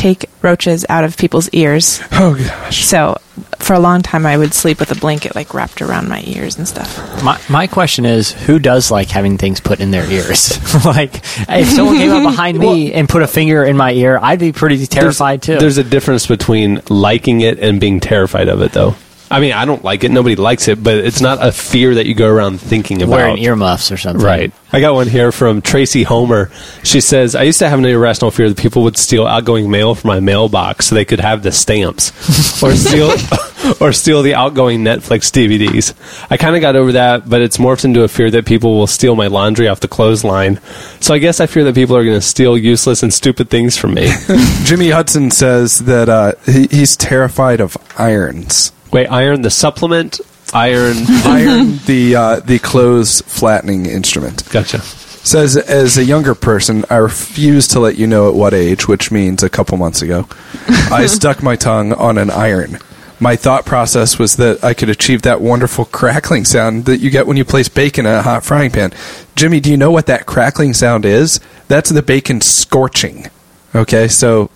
[SPEAKER 4] take roaches out of people's ears.
[SPEAKER 2] Oh gosh.
[SPEAKER 4] So for a long time, I would sleep with a blanket like wrapped around my ears and stuff.
[SPEAKER 3] My, my question is, who does like having things put in their ears? like, if someone came up behind me and put a finger in my ear, I'd be pretty terrified too.
[SPEAKER 1] There's a difference between liking it and being terrified of it, though. I mean, I don't like it. Nobody likes it, but it's not a fear that you go around thinking about.
[SPEAKER 3] wearing earmuffs or something.
[SPEAKER 1] Right. I got one here from Tracy Homer. She says, I used to have an irrational fear that people would steal outgoing mail from my mailbox so they could have the stamps or steal or steal the outgoing Netflix DVDs. I kind of got over that, but it's morphed into a fear that people will steal my laundry off the clothesline. So I guess I fear that people are going to steal useless and stupid things from me.
[SPEAKER 2] Jimmy Hudson says that uh, he, he's terrified of irons.
[SPEAKER 1] Wait, iron the supplement? Iron.
[SPEAKER 2] Iron, the uh, the clothes flattening instrument.
[SPEAKER 1] Gotcha.
[SPEAKER 2] Says as a younger person, I refuse to let you know at what age, which means a couple months ago, I stuck my tongue on an iron. My thought process was that I could achieve that wonderful crackling sound that you get when you place bacon in a hot frying pan. Jimmy, do you know what that crackling sound is? That's the bacon scorching. Okay, so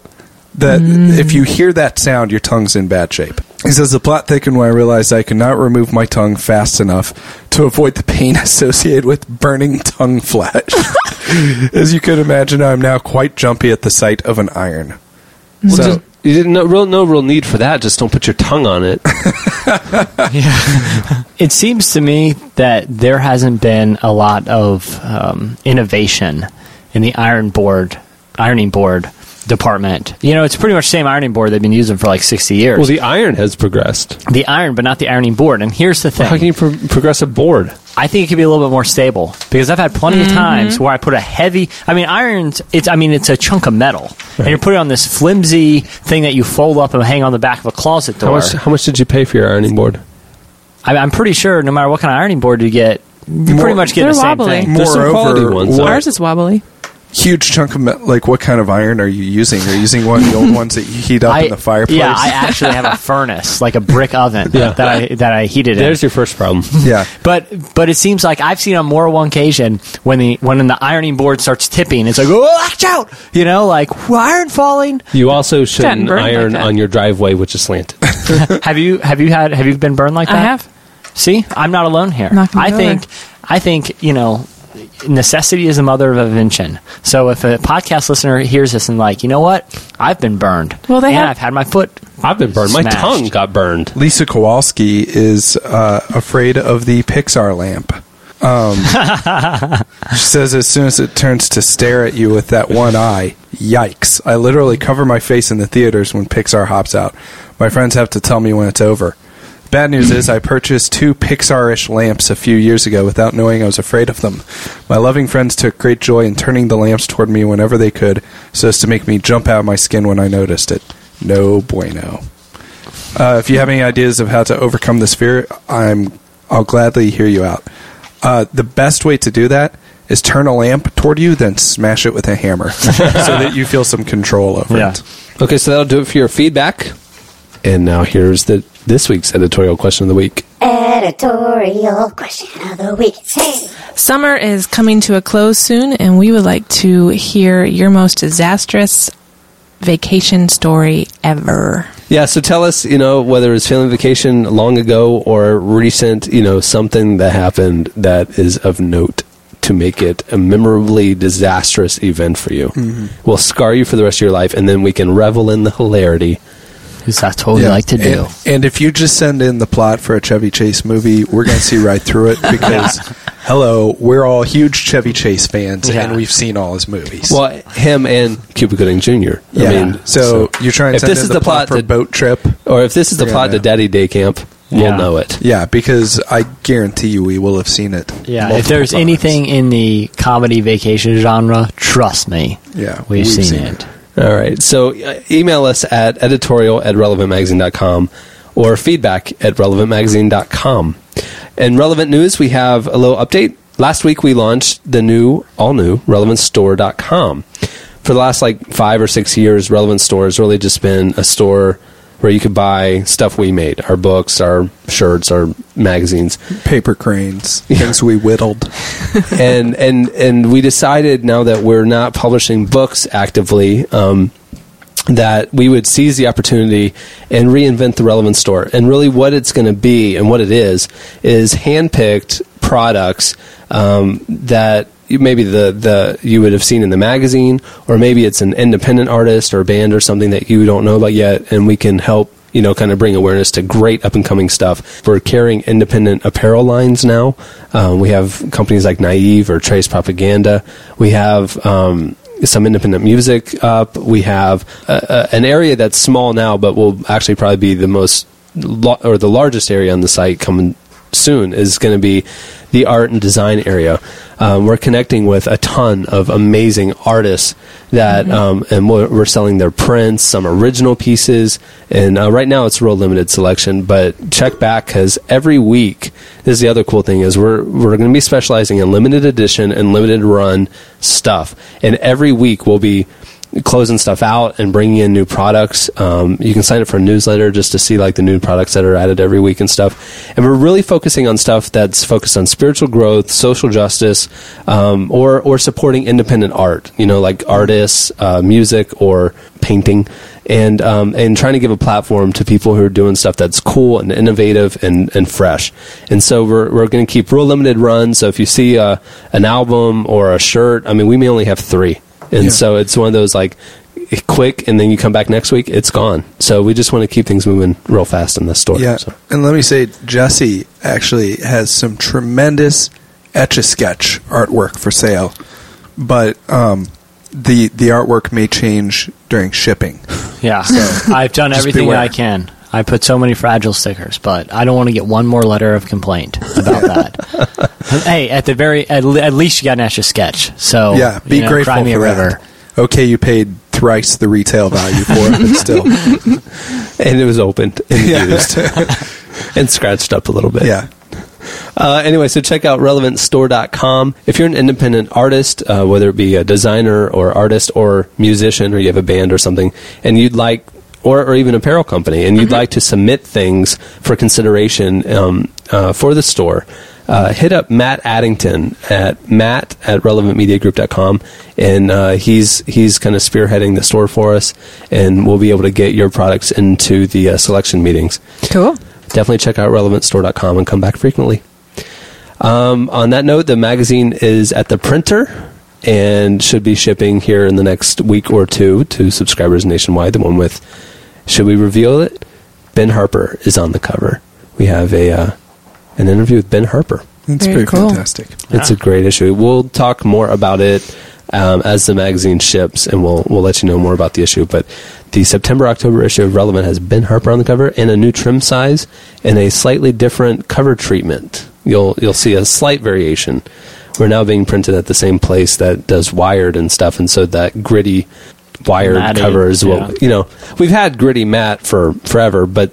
[SPEAKER 2] that
[SPEAKER 4] Mm.
[SPEAKER 2] if you hear that sound, your tongue's in bad shape. He says the plot thickened when I realized I could not remove my tongue fast enough to avoid the pain associated with burning tongue flesh. As you could imagine, I'm now quite jumpy at the sight of an iron.
[SPEAKER 1] Well,
[SPEAKER 2] so,
[SPEAKER 1] just- you didn't no real no real need for that. Just don't put your tongue on it.
[SPEAKER 3] It seems to me that there hasn't been a lot of um, innovation in the iron board, ironing board department. You know, it's pretty much the same ironing board they've been using for like 60 years.
[SPEAKER 1] Well, the iron has progressed.
[SPEAKER 3] the iron, but not the ironing board. And here's the thing.
[SPEAKER 1] How can you pro- progress a board?
[SPEAKER 3] I think it could be a little bit more stable because I've had plenty of mm-hmm. times where I put a heavy. I mean, irons. It's. I mean, it's a chunk of metal, and you're putting it on this flimsy thing that you fold up and hang on the back of a closet
[SPEAKER 1] How
[SPEAKER 3] door.
[SPEAKER 1] much? How much did you pay for your ironing board?
[SPEAKER 3] I, I'm pretty sure no matter what kind of ironing board you get, you pretty much get
[SPEAKER 4] They're
[SPEAKER 3] the same
[SPEAKER 4] wobbly.
[SPEAKER 3] thing.
[SPEAKER 2] Moreover,
[SPEAKER 1] ones.
[SPEAKER 4] Ours is wobbly.
[SPEAKER 2] Huge chunk of me- like what kind of iron are you using? Are you using one of the old ones that you heat up
[SPEAKER 3] I,
[SPEAKER 2] in the fireplace?
[SPEAKER 3] yeah, I actually have a furnace, like a brick oven
[SPEAKER 1] Yeah.
[SPEAKER 3] that I that I heated
[SPEAKER 1] There's
[SPEAKER 3] in.
[SPEAKER 1] your first problem.
[SPEAKER 2] yeah.
[SPEAKER 3] But but it seems like I've seen on more one occasion when the when the ironing board starts tipping, it's like oh watch out, you know, like iron falling.
[SPEAKER 1] You also shouldn't
[SPEAKER 4] burned like
[SPEAKER 1] iron on your driveway, which is slanted.
[SPEAKER 3] have you have you had have you been burned like that?
[SPEAKER 4] I have.
[SPEAKER 3] See, I'm not alone here.
[SPEAKER 4] Knock me
[SPEAKER 3] I
[SPEAKER 4] over.
[SPEAKER 3] think, I think you know, necessity is the mother of invention. So if a podcast listener hears this and like, you know what, I've been burned.
[SPEAKER 4] Well, they
[SPEAKER 3] and
[SPEAKER 4] have-
[SPEAKER 3] I've had my foot.
[SPEAKER 1] I've been burned. My tongue got burned.
[SPEAKER 2] Lisa Kowalski is uh, afraid of the Pixar lamp. Um, she says as soon as it turns to stare at you with that one eye, yikes! I literally cover my face in the theaters when Pixar hops out. My friends have to tell me when it's over. Bad news is I purchased two Pixar-ish lamps a few years ago without knowing I was afraid of them. My loving friends took great joy in turning the lamps toward me whenever they could, so as to make me jump out of my skin when I noticed it. No bueno. Uh, if you have any ideas of how to overcome this fear, I'm I'll gladly hear you out. Uh, the best way to do that is turn a lamp toward you, then smash it with a hammer, so that you feel some control over
[SPEAKER 3] Yeah.
[SPEAKER 2] it.
[SPEAKER 1] Okay, so that'll do it for your feedback. And now here's the this week's editorial question of the week.
[SPEAKER 8] Editorial question of the week. Hey.
[SPEAKER 4] Summer is coming to a close soon, and we would like to hear your most disastrous vacation story ever.
[SPEAKER 1] Yeah, so tell us, you know, whether it's family vacation long ago or recent, you know, something that happened that is of note to make it a memorably disastrous event for you. Mm-hmm. Will scar you for the rest of your life, and then we can revel in the hilarity.
[SPEAKER 3] Because that's what we
[SPEAKER 2] Yeah,
[SPEAKER 3] like to do.
[SPEAKER 2] And, and if you just send in the plot for a Chevy Chase movie, we're going to see right through it because, hello, we're all huge Chevy Chase fans
[SPEAKER 3] Yeah.
[SPEAKER 2] and we've seen all his movies.
[SPEAKER 1] Well, him and Cuba Gooding Jr.
[SPEAKER 2] yeah.
[SPEAKER 1] I mean,
[SPEAKER 2] so, you try and
[SPEAKER 1] if
[SPEAKER 2] send
[SPEAKER 1] this
[SPEAKER 2] in
[SPEAKER 1] is
[SPEAKER 2] the,
[SPEAKER 1] the
[SPEAKER 2] plot,
[SPEAKER 1] plot
[SPEAKER 2] for
[SPEAKER 1] that-
[SPEAKER 2] boat trip.
[SPEAKER 1] or if this is the
[SPEAKER 2] Yeah,
[SPEAKER 1] plot to
[SPEAKER 2] yeah.
[SPEAKER 1] Daddy Day Camp, we'll
[SPEAKER 3] Yeah.
[SPEAKER 1] know it.
[SPEAKER 2] Yeah, because I guarantee you we will have seen it.
[SPEAKER 3] Yeah, if
[SPEAKER 2] multiple
[SPEAKER 3] there's
[SPEAKER 2] times.
[SPEAKER 3] anything in the comedy vacation genre, trust me,
[SPEAKER 2] Yeah,
[SPEAKER 3] we've,
[SPEAKER 2] we've
[SPEAKER 3] seen,
[SPEAKER 2] seen
[SPEAKER 3] it.
[SPEAKER 1] All right. So uh, email us at editorial at relevantmagazine.com or feedback at relevantmagazine.com. In relevant news, we have a little update. Last week, we launched the new, all new, relevantstore.com. For the last like five or six years, Relevant Store has really just been a store where you could buy stuff we made our books, our shirts, our magazines.
[SPEAKER 2] paper cranes, things we whittled.
[SPEAKER 1] and and and we decided now that we're not publishing books actively um, that we would seize the opportunity and reinvent the relevant store and really what it's going to be and what it is is handpicked products um, that maybe the, the you would have seen in the magazine or maybe it's an independent artist or band or something that you don't know about yet and we can help you know, kind of bring awareness to great up and coming stuff. We're carrying independent apparel lines now. Um, we have companies like Naive or Trace Propaganda. We have um, some independent music up. We have uh, uh, an area that's small now, but will actually probably be the most lo- or the largest area on the site coming soon is going to be the art and design area. Um, we're connecting with a ton of amazing artists that, um, and we're, we're selling their prints, some original pieces, and uh, right now it's a real limited selection. But check back because every week, this is the other cool thing is we're we're going to be specializing in limited edition and limited run stuff, and every week we'll be closing stuff out and bringing in new products. Um, you can sign up for a newsletter just to see like the new products that are added every week and stuff. And we're really focusing on stuff that's focused on spiritual growth, social justice, um, or or supporting independent art. You know, like artists, uh, music, or painting. And um, and trying to give a platform to people who are doing stuff that's cool and innovative and, and fresh. And so we're, we're going to keep real limited runs. So if you see uh, an album or a shirt, I mean, we may only have three. And
[SPEAKER 2] Yeah.
[SPEAKER 1] so it's one of those like quick, and then you come back next week, it's gone. So we just want to keep things moving real fast in the store.
[SPEAKER 9] Yeah,
[SPEAKER 1] So.
[SPEAKER 9] and let me say, Jesse actually has some tremendous etch a sketch artwork for sale, but um, the the artwork may change during shipping.
[SPEAKER 3] Yeah, I've done everything
[SPEAKER 9] beware.
[SPEAKER 3] I can. I put so many fragile stickers, but I don't want to get one more letter of complaint about that. hey, at the very at, le- at least you got an extra sketch. So
[SPEAKER 9] yeah, be
[SPEAKER 3] you know,
[SPEAKER 9] grateful
[SPEAKER 3] cry me
[SPEAKER 9] for
[SPEAKER 3] a
[SPEAKER 9] that. Okay, you paid thrice the retail value for it, but still,
[SPEAKER 1] And it was opened and
[SPEAKER 9] Yeah.
[SPEAKER 1] used and scratched up a little bit.
[SPEAKER 9] yeah.
[SPEAKER 1] Uh, anyway, so check out relevantstore.com. If you're an independent artist, uh, whether it be a designer or artist or musician, or you have a band or something, and you'd like, or, or even apparel company, and you'd like to submit things for consideration um, uh, for the store, uh, hit up Matt Addington at matt at relevantmediagroup.com, and uh, he's he's kind of spearheading the store for us, and we'll be able to get your products into the uh, selection meetings
[SPEAKER 4] Cool.
[SPEAKER 1] definitely check out relevantstore.com and come back frequently. Um, on that note, the magazine is at the printer and should be shipping here in the next week or two to subscribers nationwide. The one with, should we reveal it? Ben Harper is on the cover. We have a uh, an interview with Ben Harper.
[SPEAKER 9] That's
[SPEAKER 4] Very
[SPEAKER 9] pretty
[SPEAKER 4] cool.
[SPEAKER 9] fantastic.
[SPEAKER 1] It's a great issue. We'll talk more about it um, as the magazine ships, and we'll we'll let you know more about the issue. But the September October issue of Relevant has Ben Harper on the cover and a new trim size and a slightly different cover treatment. You'll you'll see a slight variation. We're now being printed at the same place that does Wired and stuff, and so that gritty Wired
[SPEAKER 3] Matty,
[SPEAKER 1] cover is
[SPEAKER 3] yeah.
[SPEAKER 1] what you know. We've had gritty matte for forever, but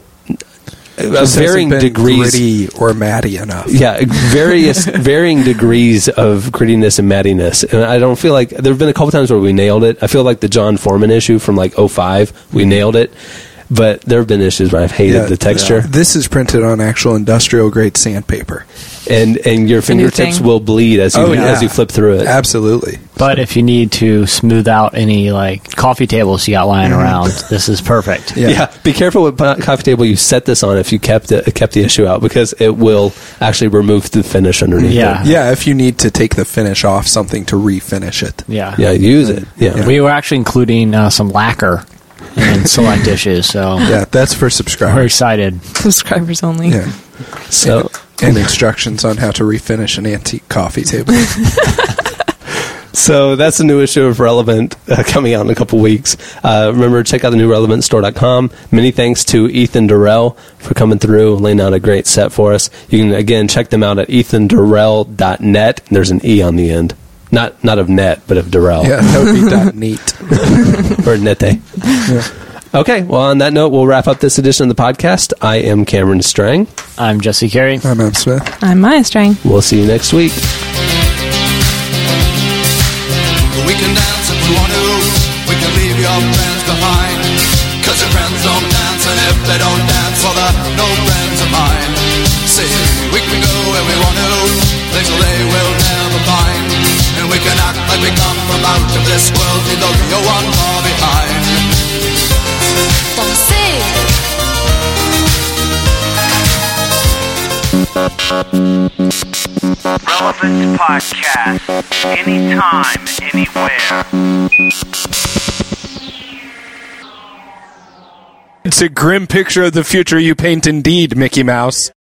[SPEAKER 9] Just
[SPEAKER 1] varying
[SPEAKER 9] hasn't been
[SPEAKER 1] degrees
[SPEAKER 9] gritty or matty enough.
[SPEAKER 1] yeah, various varying degrees of grittiness and mattiness. And I don't feel like there have been a couple times where we nailed it. I feel like the Jon Foreman issue from like 05, we nailed it. But there have been issues where I've hated
[SPEAKER 9] Yeah,
[SPEAKER 1] the texture,
[SPEAKER 9] This is printed on actual industrial grade sandpaper.
[SPEAKER 1] and and your fingertips will bleed as you
[SPEAKER 9] Oh, yeah.
[SPEAKER 1] as you flip through it.
[SPEAKER 9] Absolutely.
[SPEAKER 3] But if you need to smooth out any like coffee tables you got lying around, this is perfect.
[SPEAKER 9] Yeah.
[SPEAKER 1] Yeah. be careful what po- coffee table you set this on if you kept it, kept the issue out because it will actually remove the finish underneath.
[SPEAKER 3] Yeah.
[SPEAKER 1] it.
[SPEAKER 9] Yeah, if you need to take the finish off something to refinish it.
[SPEAKER 3] Yeah.
[SPEAKER 1] yeah, use it. Yeah,
[SPEAKER 9] Yeah.
[SPEAKER 3] We were actually including uh, some lacquer in select dishes, so
[SPEAKER 9] Yeah, that's for
[SPEAKER 3] we're
[SPEAKER 9] subscribers.
[SPEAKER 3] excited.
[SPEAKER 4] Subscribers only.
[SPEAKER 9] Yeah.
[SPEAKER 1] so
[SPEAKER 9] And instructions on how to refinish an antique coffee table.
[SPEAKER 1] So that's a new issue of Relevant uh, coming out in a couple weeks. Uh, remember, check out the new relevantstore.com. Many thanks to Ethan Durelle for coming through, laying out a great set for us. You can, again, check them out at ethandurelle.net. There's an E on the end. Not not of net, but of Durelle.
[SPEAKER 9] yeah, that would be dot neat.
[SPEAKER 1] or nete. Okay, well, on that note, we'll wrap up this edition of the podcast. I am Cameron Strang.
[SPEAKER 3] I'm Jesse Carey.
[SPEAKER 9] I'm Em Smith.
[SPEAKER 4] I'm Maya Strang.
[SPEAKER 1] We'll see you next week.
[SPEAKER 10] We can dance if we want to. We can leave your friends behind. Cause your friends don't dance, and if they don't dance, well, they're no friends of mine. See, we can go where we want to. Things will never find. And we can act like we come from out of this world. We don't go one far behind.
[SPEAKER 11] Relevant Podcast. Anytime, anywhere.
[SPEAKER 9] It's a grim picture of the future you paint indeed, Mickey Mouse.